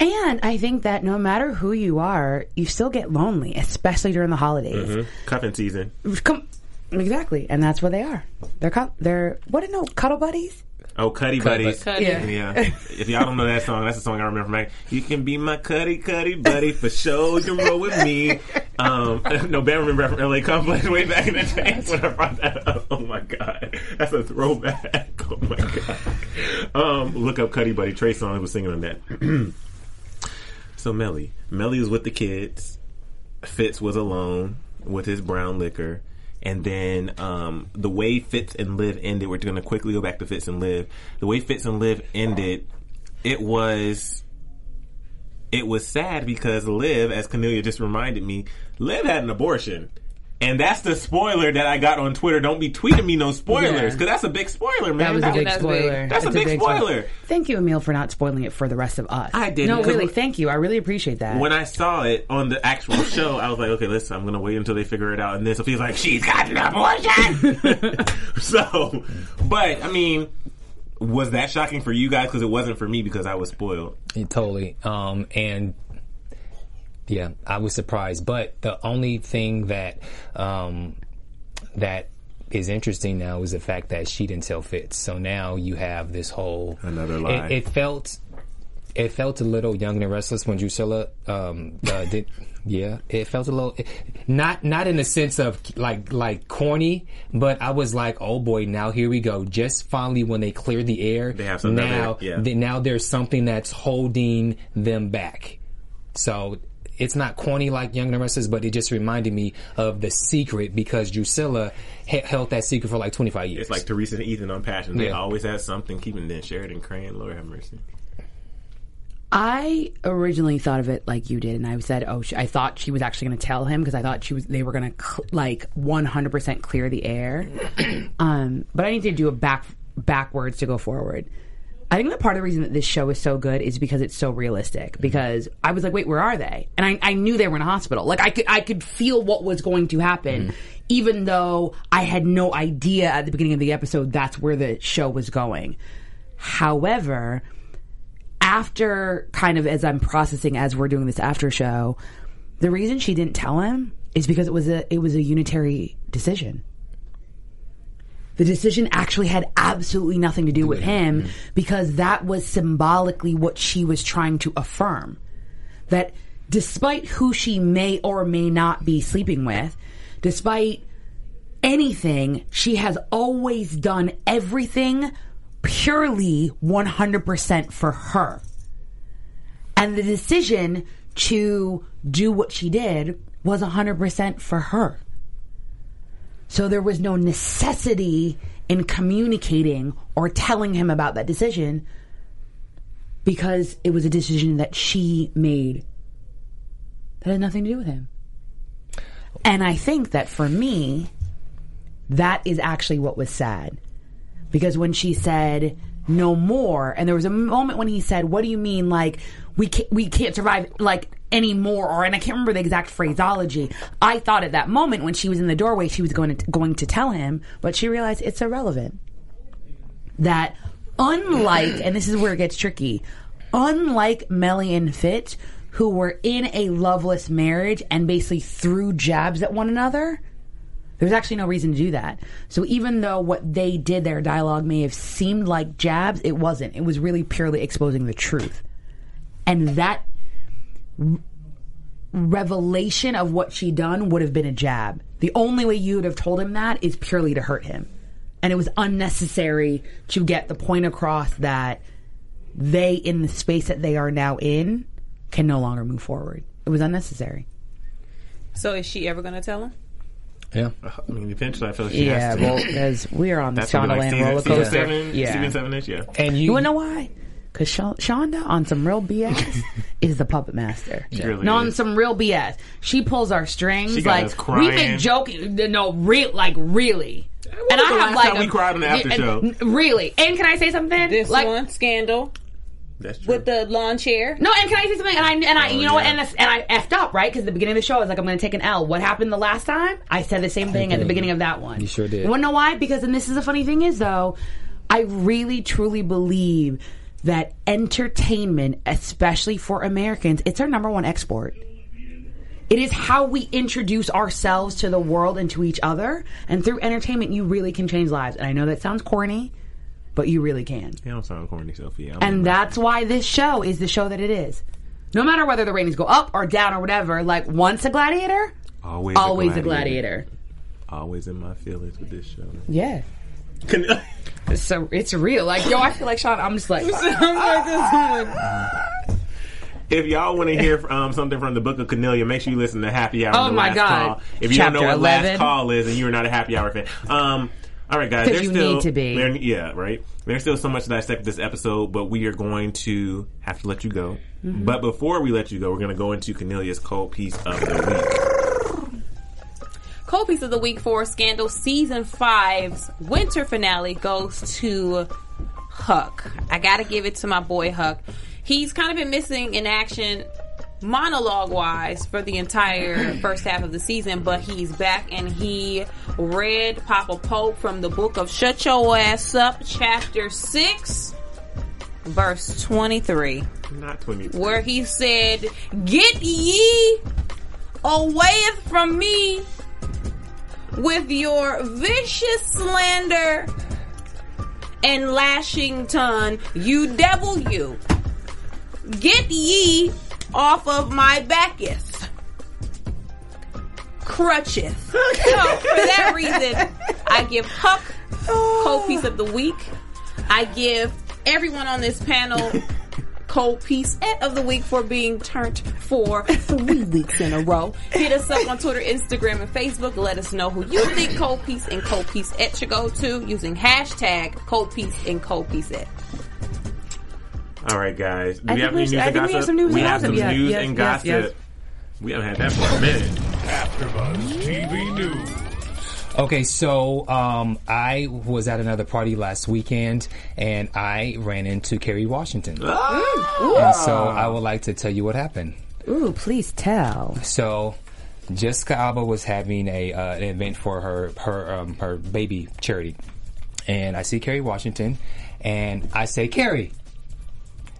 And I think that no matter who you are, you still get lonely, especially during the holidays. Cuffing season. Come, exactly, and that's what they are. They're cu- they're what? No, cuddle buddies. Oh, Cuddy Buddies. Cuddy. Yeah. Yeah. if y'all don't know that song, that's the song I remember from Mac. You can be my cuddy cuddy buddy for sure. You can roll with me. Um, no, Ben remember from LA Complex way back in the day when I brought that up. Oh my god, that's a throwback. Oh my god. Um, look up Cuddy Buddy. Trey Songz was singing on that. so Mellie, Mellie was with the kids. Fitz was alone with his brown liquor. And then um, the way Fitz and Liv ended, we're going to quickly go back to Fitz and Liv. The way Fitz and Liv ended, it was it was sad because Liv, as Cornelia just reminded me, Liv had an abortion. And that's the spoiler that I got on Twitter. Don't be tweeting me no spoilers Yeah. because that's a big spoiler, man. That was a big that's spoiler. big. That's a It's big spoiler. Thank you, Emil, for not spoiling it for the rest of us. I did. No, really, thank you. I really appreciate that. when I saw it on the actual show, I was like, okay, listen, I'm gonna wait until they figure it out. And then Sophia's like, she's got an abortion. so, but I mean, was that shocking for you guys? Because it wasn't for me because I was spoiled. Yeah, Totally. Um, and yeah, I was surprised. But the only thing that um, that is interesting now is the fact that she didn't tell Fitz. So now you have this whole Another lie. It, it felt it felt a little young and restless when Drucilla um, uh, did. Yeah, it felt a little not not in the sense of like like corny, but I was like, oh boy, now here we go. Just finally, when they clear the air, They have now. other- yeah. th- now there's something that's holding them back. So it's not corny like Young and the Restless, but it just reminded me of the secret because Drucilla he- held that secret for like 25 years. It's like Teresa and Ethan on Passion. They Yeah. always had something keeping them Sheridan Crane. Lord have mercy. I originally thought of it like you did, and I said, "Oh, she, I thought she was actually going to tell him because I thought she was they were going to cl- like 100 percent clear the air." um, but I need to do a back backwards to go forward. I think that part of the reason that this show is so good is because it's so realistic. Mm-hmm. Because I was like, "Wait, where are they?" And I, I knew they were in a hospital. Like I could I could feel what was going to happen, mm-hmm. even though I had no idea at the beginning of the episode that's where the show was going. However, after kind of as I'm processing as we're doing this after show, the reason she didn't tell him is because it was a it was a unitary decision. The decision actually had absolutely nothing to do with him because that was symbolically what she was trying to affirm. That despite who she may or may not be sleeping with, despite anything, she has always done everything purely 100% for her. And the decision to do what she did was 100% for her. So there was no necessity in communicating or telling him about that decision because it was a decision that she made that had nothing to do with him. And I think that for me, that is actually what was sad. Because when she said no more, and there was a moment when he said, "What do you mean? Like we can't, we can't survive like anymore?" Or and I can't remember the exact phraseology. I thought at that moment when she was in the doorway, she was going to going to tell him, but she realized it's irrelevant. That unlike, and this is where it gets tricky, unlike Mellie and Fitz, who were in a loveless marriage and basically threw jabs at one another. There's actually no reason to do that. So even though what they did, their dialogue may have seemed like jabs, it wasn't. It was really purely exposing the truth. And that revelation of what she done would have been a jab. The only way you would have told him that is purely to hurt him. And it was unnecessary to get the point across that they, in the space that they are now in, can no longer move forward. It was unnecessary. So is she ever going to tell him? yeah. I mean, eventually, I feel like she Yeah, has to. well, as we are on the That's gonna Shondaland like season, roller season coaster. seven, yeah. season seven ish. Yeah. And you, You wanna know why? Because Shonda, on some real BS, is the puppet master. really no, on some real BS. She pulls our strings. She got like us we crying. make joking. Uh, no, real, like really. And was the last like time we cried on the after and- show? n- Really. And can I say something? This like, one scandal That's true. with the lawn chair. No, and can I say something? And I, and I, Oh, you know yeah. And, this- and I effed up, right? Because the beginning of the show, I was like, I'm going to take an L. What happened the last time? I said the same thing at the beginning of that one. You sure did. You want to know why? Because, and this is the funny thing is though, I really truly believe that entertainment, especially for Americans, it's our number one export. It is how we introduce ourselves to the world and to each other. And through entertainment, you really can change lives. And I know that sounds corny, but you really can. You don't sound corny, Sophie. I'm And that's why this show is the show that it is. No matter whether the ratings go up or down or whatever, like once a gladiator, always, always a gladiator. Always in my feelings with this show. Yeah. Can- So it's real. Like, yo, I feel like Sean, I'm just like, if y'all want to hear um, something from the Book of Cornelia, make sure you listen to Happy Hour. Oh the my last God. Call. If you don't know Chapter what last call is, and you're not a Happy Hour fan, um, all right, guys. 'Cause There's you still need to be. there- yeah, right. There's still so much to dissect this episode, but we are going to have to let you go. Mm-hmm. But before we let you go, we're going to go into Cornelia's cold piece of the week. Cold piece of the week for Scandal season five's winter finale goes to Huck. I gotta give it to my boy Huck. He's kind of been missing in action monologue wise for the entire first half of the season, but he's back and he read Papa Pope from the book of Shut Your Ass Up, chapter 6, verse 23 Not twenty. where he said, Get ye away from me with your vicious slander and lashing tongue, you devil, you. Get ye off of my Bacchus. Crutches. So for that reason, I give Huck oh. cold piece of the week. I give everyone on this panel cold piece of the week for being turned for three weeks in a row. Hit us up on Twitter, Instagram, and Facebook. Let us know who you think cold piece and cold piece et should go to using hashtag cold piece and cold piece et. All right, guys. Do I we have any news and think we gossip? have some news we and have gossip. some Yeah, news yes, and yes, gossip. yes. We haven't had that for a minute. After AfterBuzz TV News. Okay, so um, I was at another party last weekend, and I ran into Kerry Washington. And so I would like to tell you what happened. Ooh, please tell. So Jessica Alba was having a uh, an event for her her um, her baby charity, and I see Kerry Washington, and I say Kerry,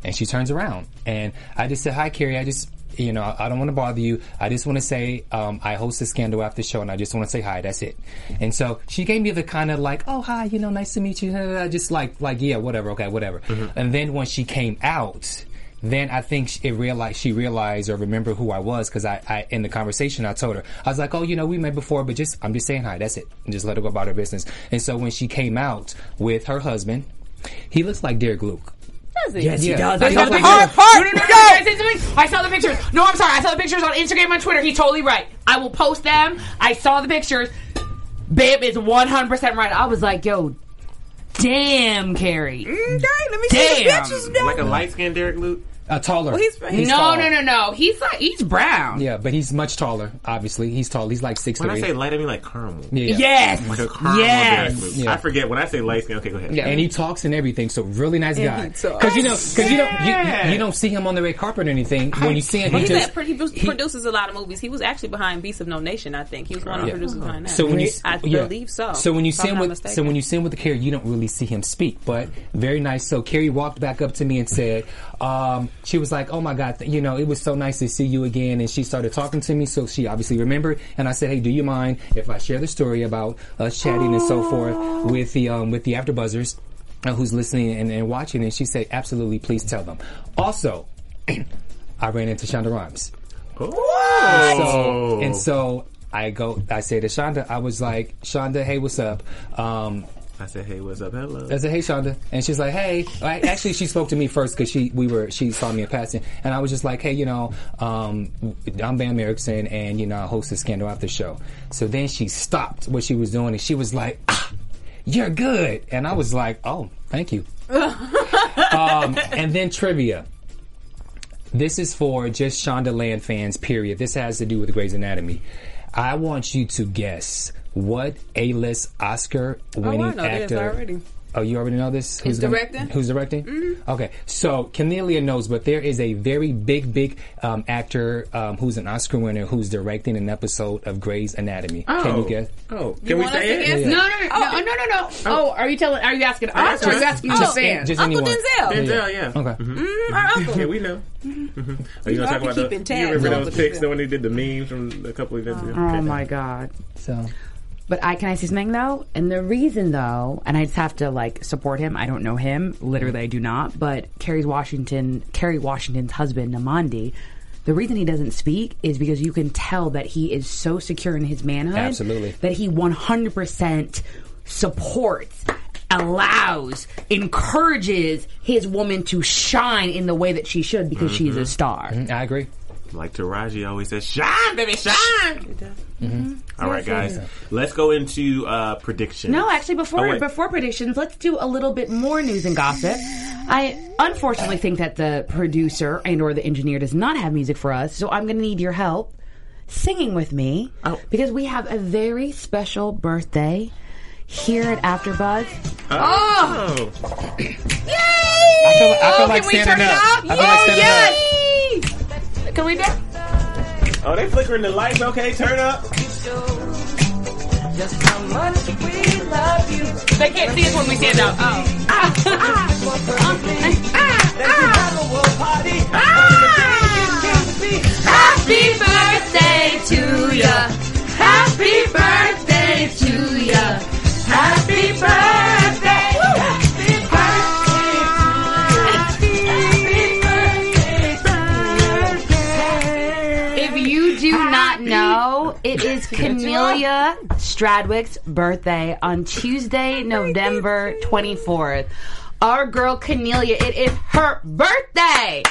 and she turns around, and I just said hi, Kerry. I just you know I don't want to bother you. I just want to say um, I host a scandal after show, and I just want to say hi. That's it. And so she gave me the kind of like, oh hi, you know, nice to meet you. Just like like yeah, whatever, okay, whatever. And then when she came out then I think she- it realized she realized or remembered who I was because I, I in the conversation I told her I was like, oh, you know, we met before, but just I'm just saying hi. That's it, and just let her go about her business. And so when she came out with her husband, he looks like Derek Luke. Yes, he does. I I saw saw the the pictures. pictures. No, no, no, no, guys, it's. I saw the pictures. No, I'm sorry. I saw the pictures on Instagram and Twitter. He's totally right. I will post them. I saw the pictures. Babe is 100% right. I was like, yo, damn, Kerry. Okay, let me Damn. see the pictures. Like a light skinned Derek Luke. Uh, taller. Well, he's- He's no, tall. no, no, no. He's like, he's brown. Yeah, but he's much taller. Obviously, he's tall. He's like six When I three. say light, I mean like caramel. yeah. Yes. Like a caramel yes. Yeah. I forget when I say light skin. Okay, go ahead. Yeah. and he talks and everything. So really nice guy. Because you know, because you don't, you, you don't see him on the red carpet or anything. When you see him, Well, he he's just at, he, he- produces a lot of movies. He was actually behind Beast of No Nation, I think. He was one of the Yeah. producers behind that. So when you, I yeah. believe so. So when you if see him with, mistaken. so when you see him with the Kerry, you don't really see him speak, but very nice. So Kerry walked back up to me and said, um, she was like, "Oh my God, you know, it was so nice to see you again." And she started talking to me, so she obviously remembered. And I said, "Hey, do you mind if I share the story about us chatting and so forth with the um, with the AfterBuzzers?" uh, Who's listening and, and watching? And she said, "Absolutely, please tell them." Also, I ran into Shonda Rhimes. Oh. So and so I go. I say to Shonda, I was like, Shonda, hey, what's up? Um, I said, hey, what's up? Hello. I said, hey, Shonda, and she's like, hey. I, actually, she spoke to me first because she we were she saw me in passing, and I was just like, hey, you know, um, I'm Bam Erickson, and you know, I host the Scandal After Show. So then she stopped what she was doing, and she was like, ah, you're good, and I was like, oh, thank you. um, and then trivia. This is for just Shondaland fans, period. This has to do with Grey's Anatomy. I want you to guess what A-list Oscar-winning Oh, I know this actor. already. Oh, you already know this? Who's gonna- directing? Who's directing? Okay, so Cornelia knows, but there is a very big, big um, actor um, who's an Oscar winner who's directing an episode of Grey's Anatomy. Can you guess? Oh, You can we say it? Yeah. No, no, no, no, no, no, no. Oh, are you telling? Are you asking us or are you asking the Just- fans? just Uncle anyone. Denzel. Denzel, yeah. Okay. Mm, our uncle. Yeah, we know. Mm-hmm. Are you gonna I talk about the, you remember those pics Denzel. that when they did the memes from a couple of events ago? Oh my god. So But I can I say something though? And the reason though, and I just have to like support him. I don't know him. Literally I do not. But Kerry Washington Kerry Washington's husband, Nnamdi, the reason he doesn't speak is because you can tell that he is so secure in his manhood Absolutely. that he one hundred percent supports allows encourages his woman to shine in the way that she should because she's a mm-hmm. star mm-hmm. I agree. Like Taraji always says, "Shine, baby, shine." All right, guys, let's go into uh, predictions. No, actually, before Oh, before predictions, let's do a little bit more news and gossip. I unfortunately think that the producer and or the engineer does not have music for us, so I'm going to need your help singing with me Oh. because we have a very special birthday here at AfterBuzz. Oh, I feel, I feel like can we standing turn it up. up? I feel like standing up. Yay! Can we do? oh, they flickering the lights. Okay, turn up. Just how much we love you. They can't see us when we stand up. Oh. Happy birthday to ya. Happy birthday to ya. Happy birthday. Happy birthday. Happy birthday it is Cornelia Stradwick's birthday on Tuesday, November 24th. Our girl Cornelia, it is her birthday.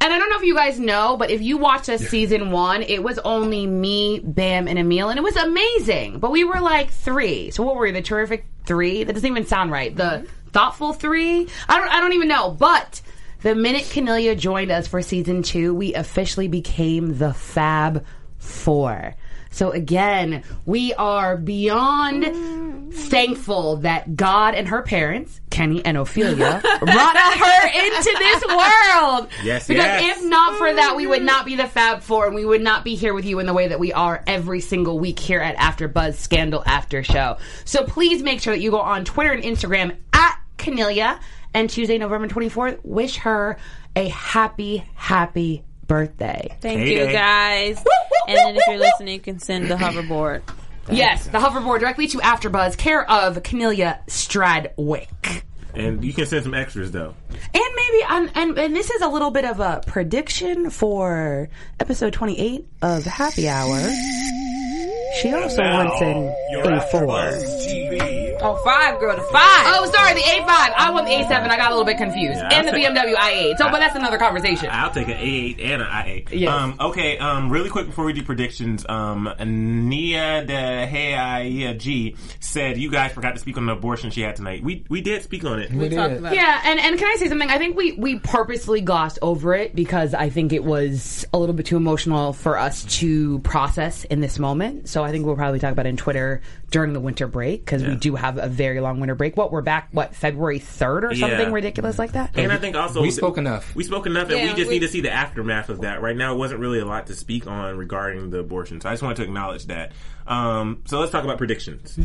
And I don't know if you guys know, but if you watch us season one, it was only me, Bam, and Emil, and it was amazing. But we were like three. So what were we? The terrific three? That doesn't even sound right. The thoughtful three? I don't. I don't even know. But the minute Cornelia joined us for season two, we officially became the Fab Four. So again, we are beyond thankful that God and her parents, Kenny and Ophelia, brought her into this world. Yes, because yes. if not for that, we would not be the Fab Four, and we would not be here with you in the way that we are every single week here at AfterBuzz Scandal After Show. So please make sure that you go on Twitter and Instagram at Cornelia, and Tuesday, November twenty fourth, wish her a happy, happy birthday. Thank Hey, you hey. guys. And then if you're listening, you can send the hoverboard. Yes, the hoverboard directly to AfterBuzz, care of Cornelia Stradwick. And you can send some extras though. And maybe, on, and, and this is a little bit of a prediction for episode 28 of Happy Hour. She also wants an A4. Oh, five, girl, the five. Oh, sorry, the A5. I want the A7. I got a little bit confused. Yeah, and the I'll take- BMW i8. So, but that's another conversation. I'll take an A8 and an I8. Yes. Um, okay, um, really quick before we do predictions, um, Nia de Heia G said you guys forgot to speak on the abortion she had tonight. We we did speak on it. we talked about it. Yeah, and, and can I say something? I think we, we purposely glossed over it because I think it was a little bit too emotional for us to process in this moment. So I think we'll probably talk about it in Twitter during the winter break because we do have a very long winter break. What, we're back, what, February 3rd or something Yeah. ridiculous like that? And I think also We spoke enough. We spoke enough, and Yeah, we just we- need to see the aftermath of that. Right now, it wasn't really a lot to speak on regarding the abortion, so I just wanted to acknowledge that. Um, so let's talk about predictions.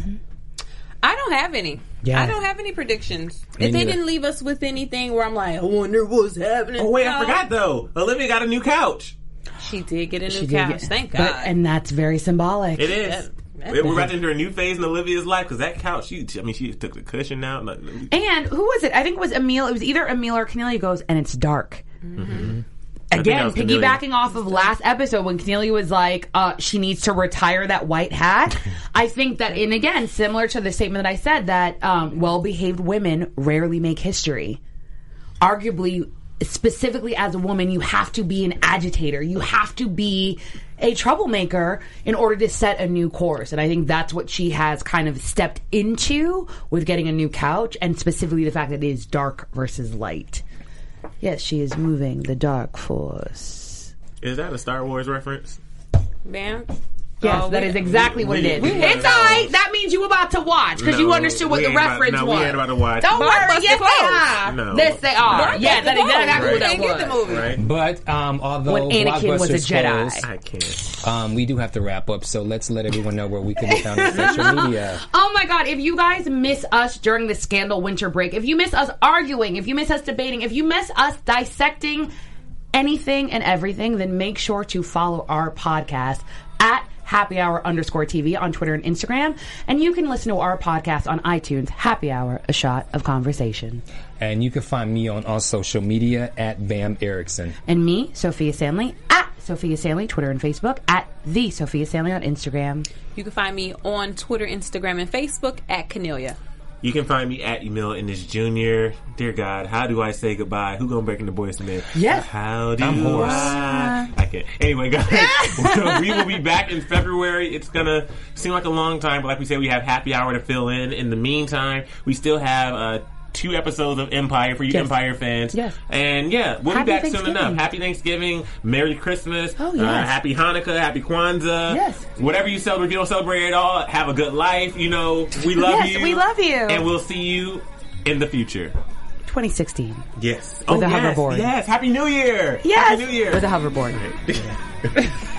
I don't have any. Yeah. I don't have any predictions. Me If they neither. didn't leave us with anything where I'm like, I wonder what's happening. Oh wait, I forgot though. Olivia got a new couch. She did get a new She couch. get- Thank but- God. and that's very symbolic. It is. That- We're about to enter a new phase in Olivia's life because that couch. She, I mean, she took the cushion out. Like, And who was it? I think it was Emil. It was either Emil or Cornelia goes, and it's dark. Mm-hmm. Again, was Cornelia. piggybacking off of last episode when Cornelia was like, uh, she needs to retire that white hat. I think that, and again, similar to the statement that I said, that um, well behaved women rarely make history. Arguably, specifically as a woman, you have to be an agitator. You have to be a troublemaker in order to set a new course. And I think that's what she has kind of stepped into with getting a new couch and specifically the fact that it is dark versus light. Yes, she is moving the dark force. is that a Star Wars reference? Bam. Yes, Oh, that we- is exactly what it we- is. we- it's alright. That means you about to watch because you understood what the ain't about- reference no, we was. ain't about to watch. Don't But worry. Bust Yes, the they are. No. Yes, they are. Bust Yeah, that is exactly Right. what that Can't get the was. movie. Right? But um, although When Anakin was a Jedi. closed, I can't. um, we do have to wrap up. So let's let everyone know where we can be found on social media. Oh my god, if you guys miss us during the scandal winter break, if you miss us arguing, if you miss us debating, if you miss us dissecting anything and everything, then make sure to follow our podcast at happy hour underscore TV on Twitter and Instagram. And you can listen to our podcast on iTunes, Happy Hour, a shot of conversation. And you can find me on all social media at Bam Erickson. And me, Sophia Stanley, at Sophia Stanley, Twitter and Facebook, at the Sophia Stanley on Instagram. You can find me on Twitter, Instagram, and Facebook at Cornelia. You can find me at Emil Ennis Jr. Dear God, how do I say goodbye? Who gonna break into boys name? Yes. How do I'm hoarse. I? I can't. Anyway, guys, we will be back in February. It's gonna seem like a long time, but like we said, we have happy hour to fill in. In the meantime, we still have uh, two episodes of Empire for you Yes. Empire fans. Yes. And yeah, we'll Happy be back soon enough. Happy Thanksgiving, Merry Christmas, Oh, uh. Happy Hanukkah, Happy Kwanzaa. Yes. Whatever you celebrate, if you don't celebrate at all, have a good life. You know, we love Yes, you. we love you. And we'll see you in the future. 2016. Yes. With oh, a yes, hoverboard. Yes. Happy New Year. Yes! Happy New Year. With a hoverboard.